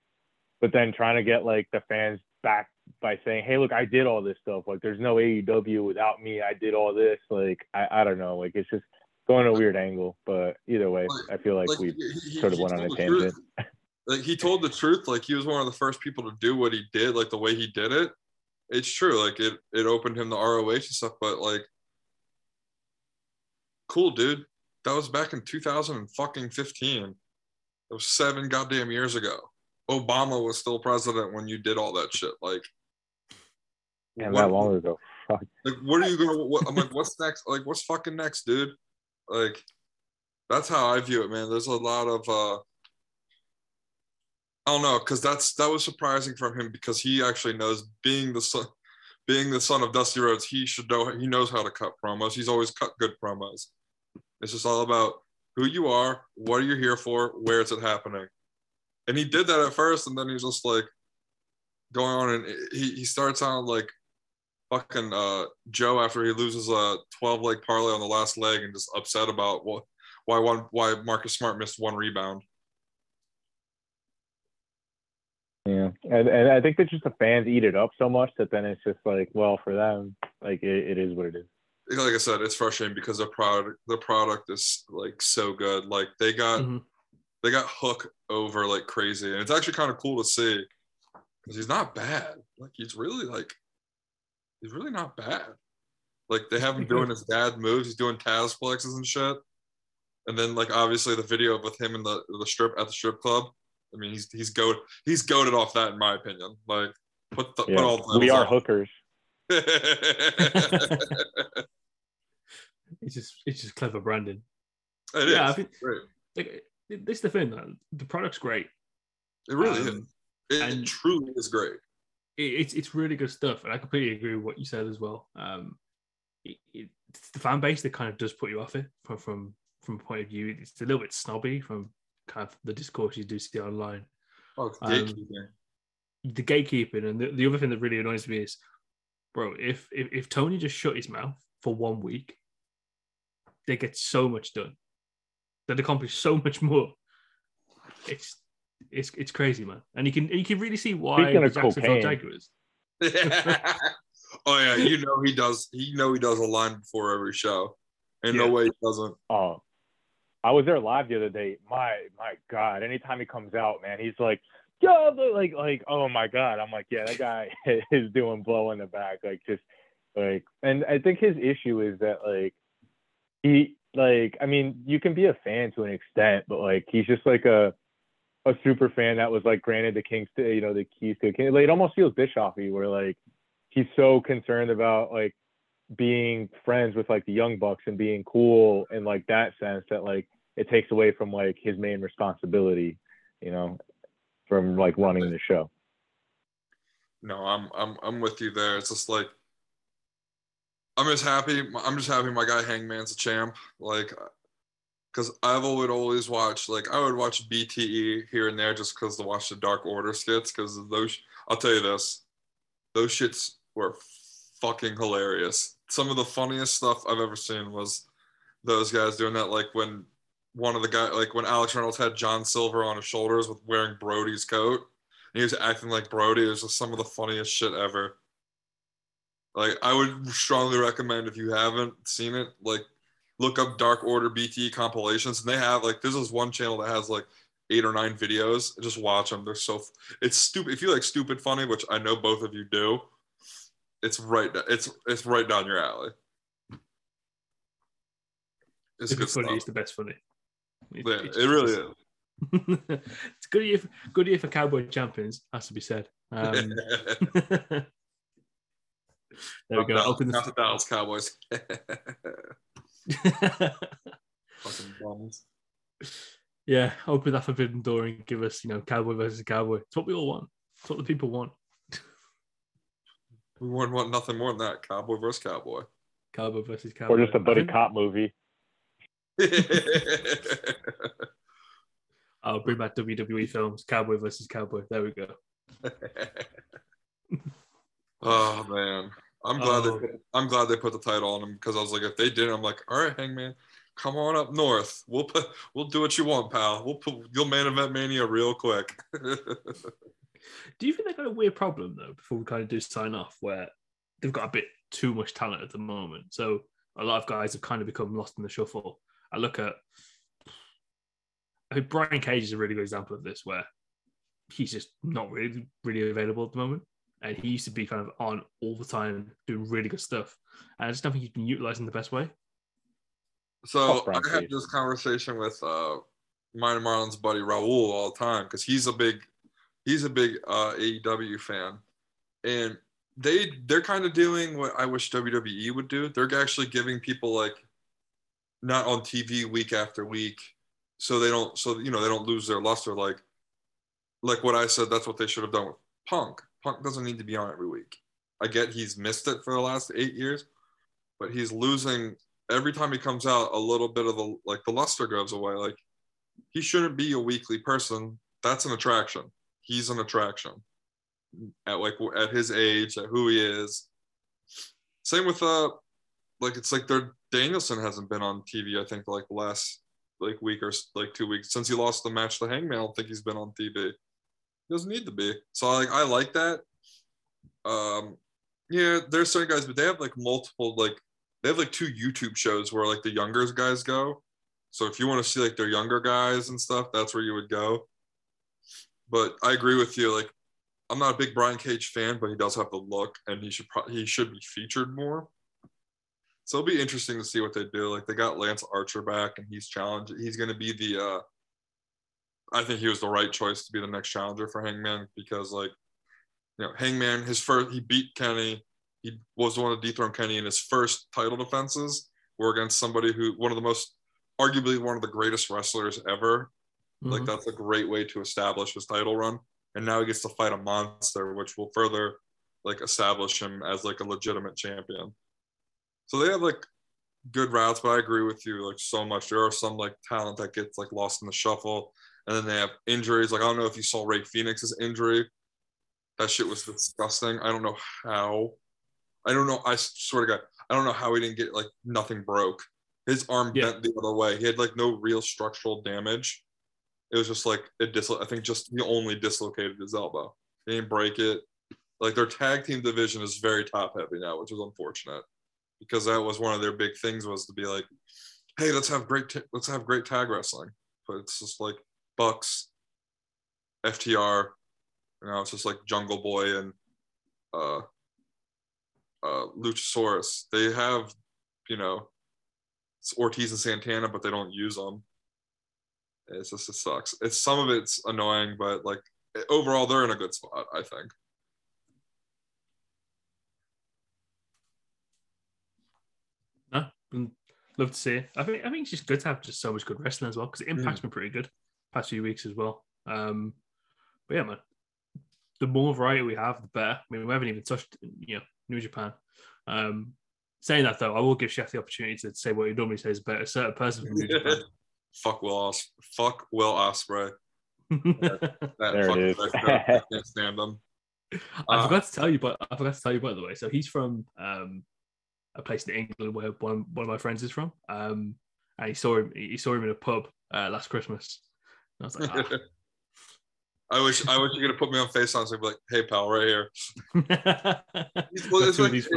but then trying to get like the fans back by saying, "Hey, look, I did all this stuff. Like, there's no AEW without me. I did all this. Like, I I don't know. Like, it's just going a weird angle. But either way, I feel like, we he- sort of went on a truth. tangent. Like he told the truth. Like he was one of the first people to do what he did. Like the way he did it. It's true. Like it it opened him the ROH and stuff. But like, cool, dude. That was back in 2015. It was seven goddamn years ago. Obama was still president when you did all that shit. Like, And what- that long ago. Fuck. like what are you gonna what, i'm like what's next like what's fucking next dude like that's how i view it man there's a lot of uh i don't know because that's that was surprising from him because he actually knows being the son being the son of dusty rhodes he should know he knows how to cut promos he's always cut good promos it's just all about who you are what are you here for where is it happening and he did that at first and then he's just like going on and he, he starts on like fucking uh, Joe after he loses a 12 leg parlay on the last leg and just upset about what why one why Marcus Smart missed one rebound. Yeah, and and I think that just the fans eat it up so much that then it's just like, well, for them, like it, it is what it is. Like I said, it's frustrating because their product the product is like so good. Like they got Mhm. they got Hook over like crazy, and it's actually kind of cool to see because he's not bad. Like he's really like he's really not bad. Like they have him doing his dad moves. He's doing Taz flexes and shit. And then like obviously the video with him in the the strip at the strip club. I mean he's he's goat he's goaded off that in my opinion. Like put the, put all the we are titles hookers. <laughs> <laughs> <laughs> It's just it's just clever branding. it yeah, I think like, this is the thing. The product's great. It really Um, is. It, and- truly is great. it, it's it's really good stuff, and I completely agree with what you said as well. Um, it, it's the fan base that kind of does put you off it from from from a point of view. It's a little bit snobby from kind of the discourse you do see online. Oh, Um. The gatekeeping, and the, the other thing that really annoys me is, bro, if, if if Tony just shut his mouth for one week, they get so much done. They'd accomplish so much more. It's it's it's crazy, man, and you can you can really see why Speaking the Jacksonville. Jaguars. <laughs> oh yeah, you know he does. You know he does a line before every show. And no way he doesn't. Oh, I was there live the other day. My my God! Anytime he comes out, man, he's like, yo, like like oh my God! I'm like, yeah, that guy <laughs> is doing blow in the back, like just like. And I think his issue is that like he like I mean you can be a fan to an extent, but like he's just like a a super fan that was like granted the Kings to you know the keys to King. Like, it almost feels Bischoffy where like he's so concerned about like being friends with like the young bucks and being cool in like that sense that like it takes away from like his main responsibility you know from like running the show No, I'm I'm I'm with you there. It's just like I'm just happy. I'm just happy my guy Hangman's a champ. Like, because I've always always watched like I would watch BTE here and there just because to watch the Dark Order skits. Because those, I'll tell you this, those shits were fucking hilarious. Some of the funniest stuff I've ever seen was those guys doing that. Like when one of the guys, like when Alex Reynolds had John Silver on his shoulders with wearing Brodie's coat. He was acting like Brody. It was just some of the funniest shit ever. Like I would strongly recommend if you haven't seen it, like look up Dark Order BT compilations, and they have like this is one channel that has like eight or nine videos. Just watch them. They're so it's stupid. If you like stupid funny, which I know both of you do, it's right. It's it's right down your alley. It's good funny, stuff. it's the best funny. It- Yeah, it really is. <laughs> it's good year, for, good year for Cowboy champions, has to be said. Um, <laughs> <laughs> there we go. Open Not the, the Dallas Cowboys. <laughs> Fucking bums. yeah, open that forbidden door and give us, you know, Cowboy versus Cowboy. It's what we all want. It's what the people want. We wouldn't want nothing more than that. Cowboy versus cowboy. Cowboy versus Cowboy. or just a buddy cop movie <laughs> I'll bring back WWE films. Cowboy versus Cowboy. There we go. <laughs> oh man, I'm glad Oh. they. I'm glad they put the title on him because I was like, if they didn't, I'm like, all right, Hangman. come on up north. We'll put, we'll do what you want, pal. We'll put you'll main event mania real quick. <laughs> Do you think they've got a weird problem though? Before we kind of do sign off, where they've got a bit too much talent at the moment, so a lot of guys have kind of become lost in the shuffle. I look at, I think Brian Cage is a really good example of this, where he's just not really really available at the moment, and he used to be kind of on all the time, doing really good stuff, and I just don't think he's been utilizing the best way. So I had this conversation with uh, mine and Marlon's buddy Raul all the time because he's a big he's a big uh, AEW fan, and they they're kind of doing what I wish WWE would do. They're actually giving people like not on TV week after week, so they don't so you know they don't lose their luster. Like like what I said, that's what they should have done with Punk. Punk doesn't need to be on every week. I get he's missed it for the last eight years, but he's losing every time he comes out. A little bit of the like the luster goes away. Like he shouldn't be a weekly person. That's an attraction. He's an attraction at like at his age, at who he is. Same with uh, like it's like their Danielson hasn't been on TV. I think like last like week or like two weeks since he lost the match to Hangman. I don't think he's been on TV. Doesn't need to be. So like I like that. Um, yeah, there's certain guys, but they have like multiple like they have like two YouTube shows where like the younger guys go. So if you want to see like their younger guys and stuff, that's where you would go. But I agree with you. Like, I'm not a big Brian Cage fan, but he does have the look, and he should pro- he should be featured more. So it'll be interesting to see what they do. Like they got Lance Archer back, and he's challenged. He's going to be the. uh I think he was the right choice to be the next challenger for Hangman because, like, you know, Hangman his first he beat Kenny. He was the one to dethrone Kenny in his first title defenses were against somebody who one of the most arguably one of the greatest wrestlers ever like Mhm. that's a great way to establish his title run. And now he gets to fight a monster, which will further like establish him as like a legitimate champion. So they have like good routes, but I agree with you like so much. There are some like talent that gets like lost in the shuffle, and then they have injuries. Like I don't know if you saw Rey Fenix's injury. That shit was disgusting. I don't know how. I don't know. I swear to God, I don't know how he didn't get like nothing broke. His arm Yeah. bent the other way. He had like no real structural damage. It was just like it dislo- I think just he only dislocated his elbow. He didn't break it. Like their tag team division is very top heavy now, which is unfortunate because that was one of their big things was to be like, hey, let's have great t- let's have great tag wrestling. But it's just like Bucks, FTR, you know, it's just like Jungle Boy and uh, uh, Luchasaurus. They have, you know, it's Ortiz and Santana, but they don't use them. It's just it sucks. It's some of it's annoying, but like overall, they're in a good spot. I think. No, mm, love to see it. I think I think it's just good to have just so much good wrestling as well because Impact's been pretty good past few weeks as well. Um, but yeah, man, the more variety we have, the better. I mean, we haven't even touched you know New Japan. Um, saying that though, I will give Chef the opportunity to say what he normally says about a certain person from New Japan. <laughs> Fuck Will Os- Fuck Will Ospreay. <laughs> That There it fucking is. I can't <laughs> stand him. I Uh, forgot to tell you, but I forgot to tell you by the way. So he's from um, a place in England where one, one of my friends is from. Um, and he saw him. He saw him in a pub uh, last Christmas. And I was like, ah. <laughs> I wish I wish you could have put me on FaceTime so I'd be like, hey pal, right here. <laughs> He's, well, it's like- these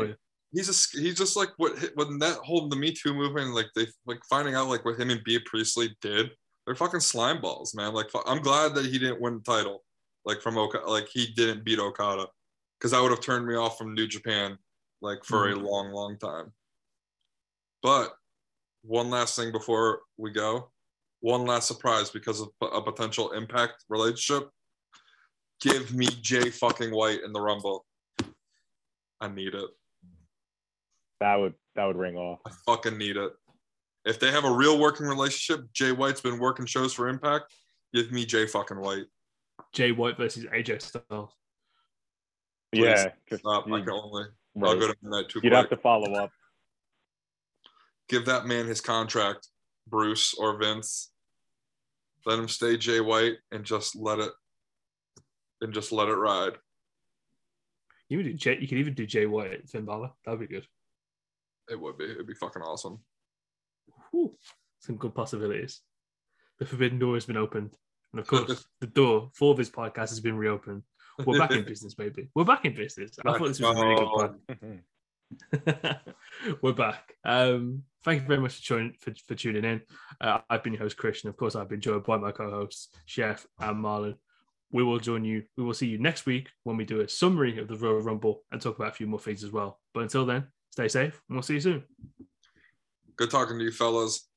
he's just he's just like what when that whole the Me Too movement, like they like finding out like what him and Bea Priestley did. They're fucking slime balls, man. Like I'm glad that he didn't win the title, like from Okada, like he didn't beat Okada, because that would have turned me off from New Japan, like for a long, long time. But one last thing before we go, one last surprise because of a potential impact relationship. Give me Jay fucking White in the Rumble. I need it. That would that would ring off. I fucking need it. If they have a real working relationship, Jay White's been working shows for Impact. Give me Jay fucking White. Jay White versus AJ Styles. Yeah, just, Stop. I you- can only. I'll go to that too You'd quick. have to follow up. Give that man his contract, Bruce or Vince. Let him stay Jay White and just let it and just let it ride. You could do Jay, you could even do Jay White at Finn Balor. That'd be good. It would be. It'd be fucking awesome. Whew. some good possibilities. The forbidden door has been opened, and of <laughs> course, the door for this podcast has been reopened. We're back in <laughs> business, baby. We're back in business. I thought this was a really good plan. <laughs> <laughs> We're back. Um, thank you very much for, joining, for, for tuning in. Uh, I've been your host, Christian. Of course, I've been joined by my co-hosts, Chef and Marlon. We will join you. We will see you next week when we do a summary of the Royal Rumble and talk about a few more things as well. But until then, stay safe and we'll see you soon. Good talking to you, fellas.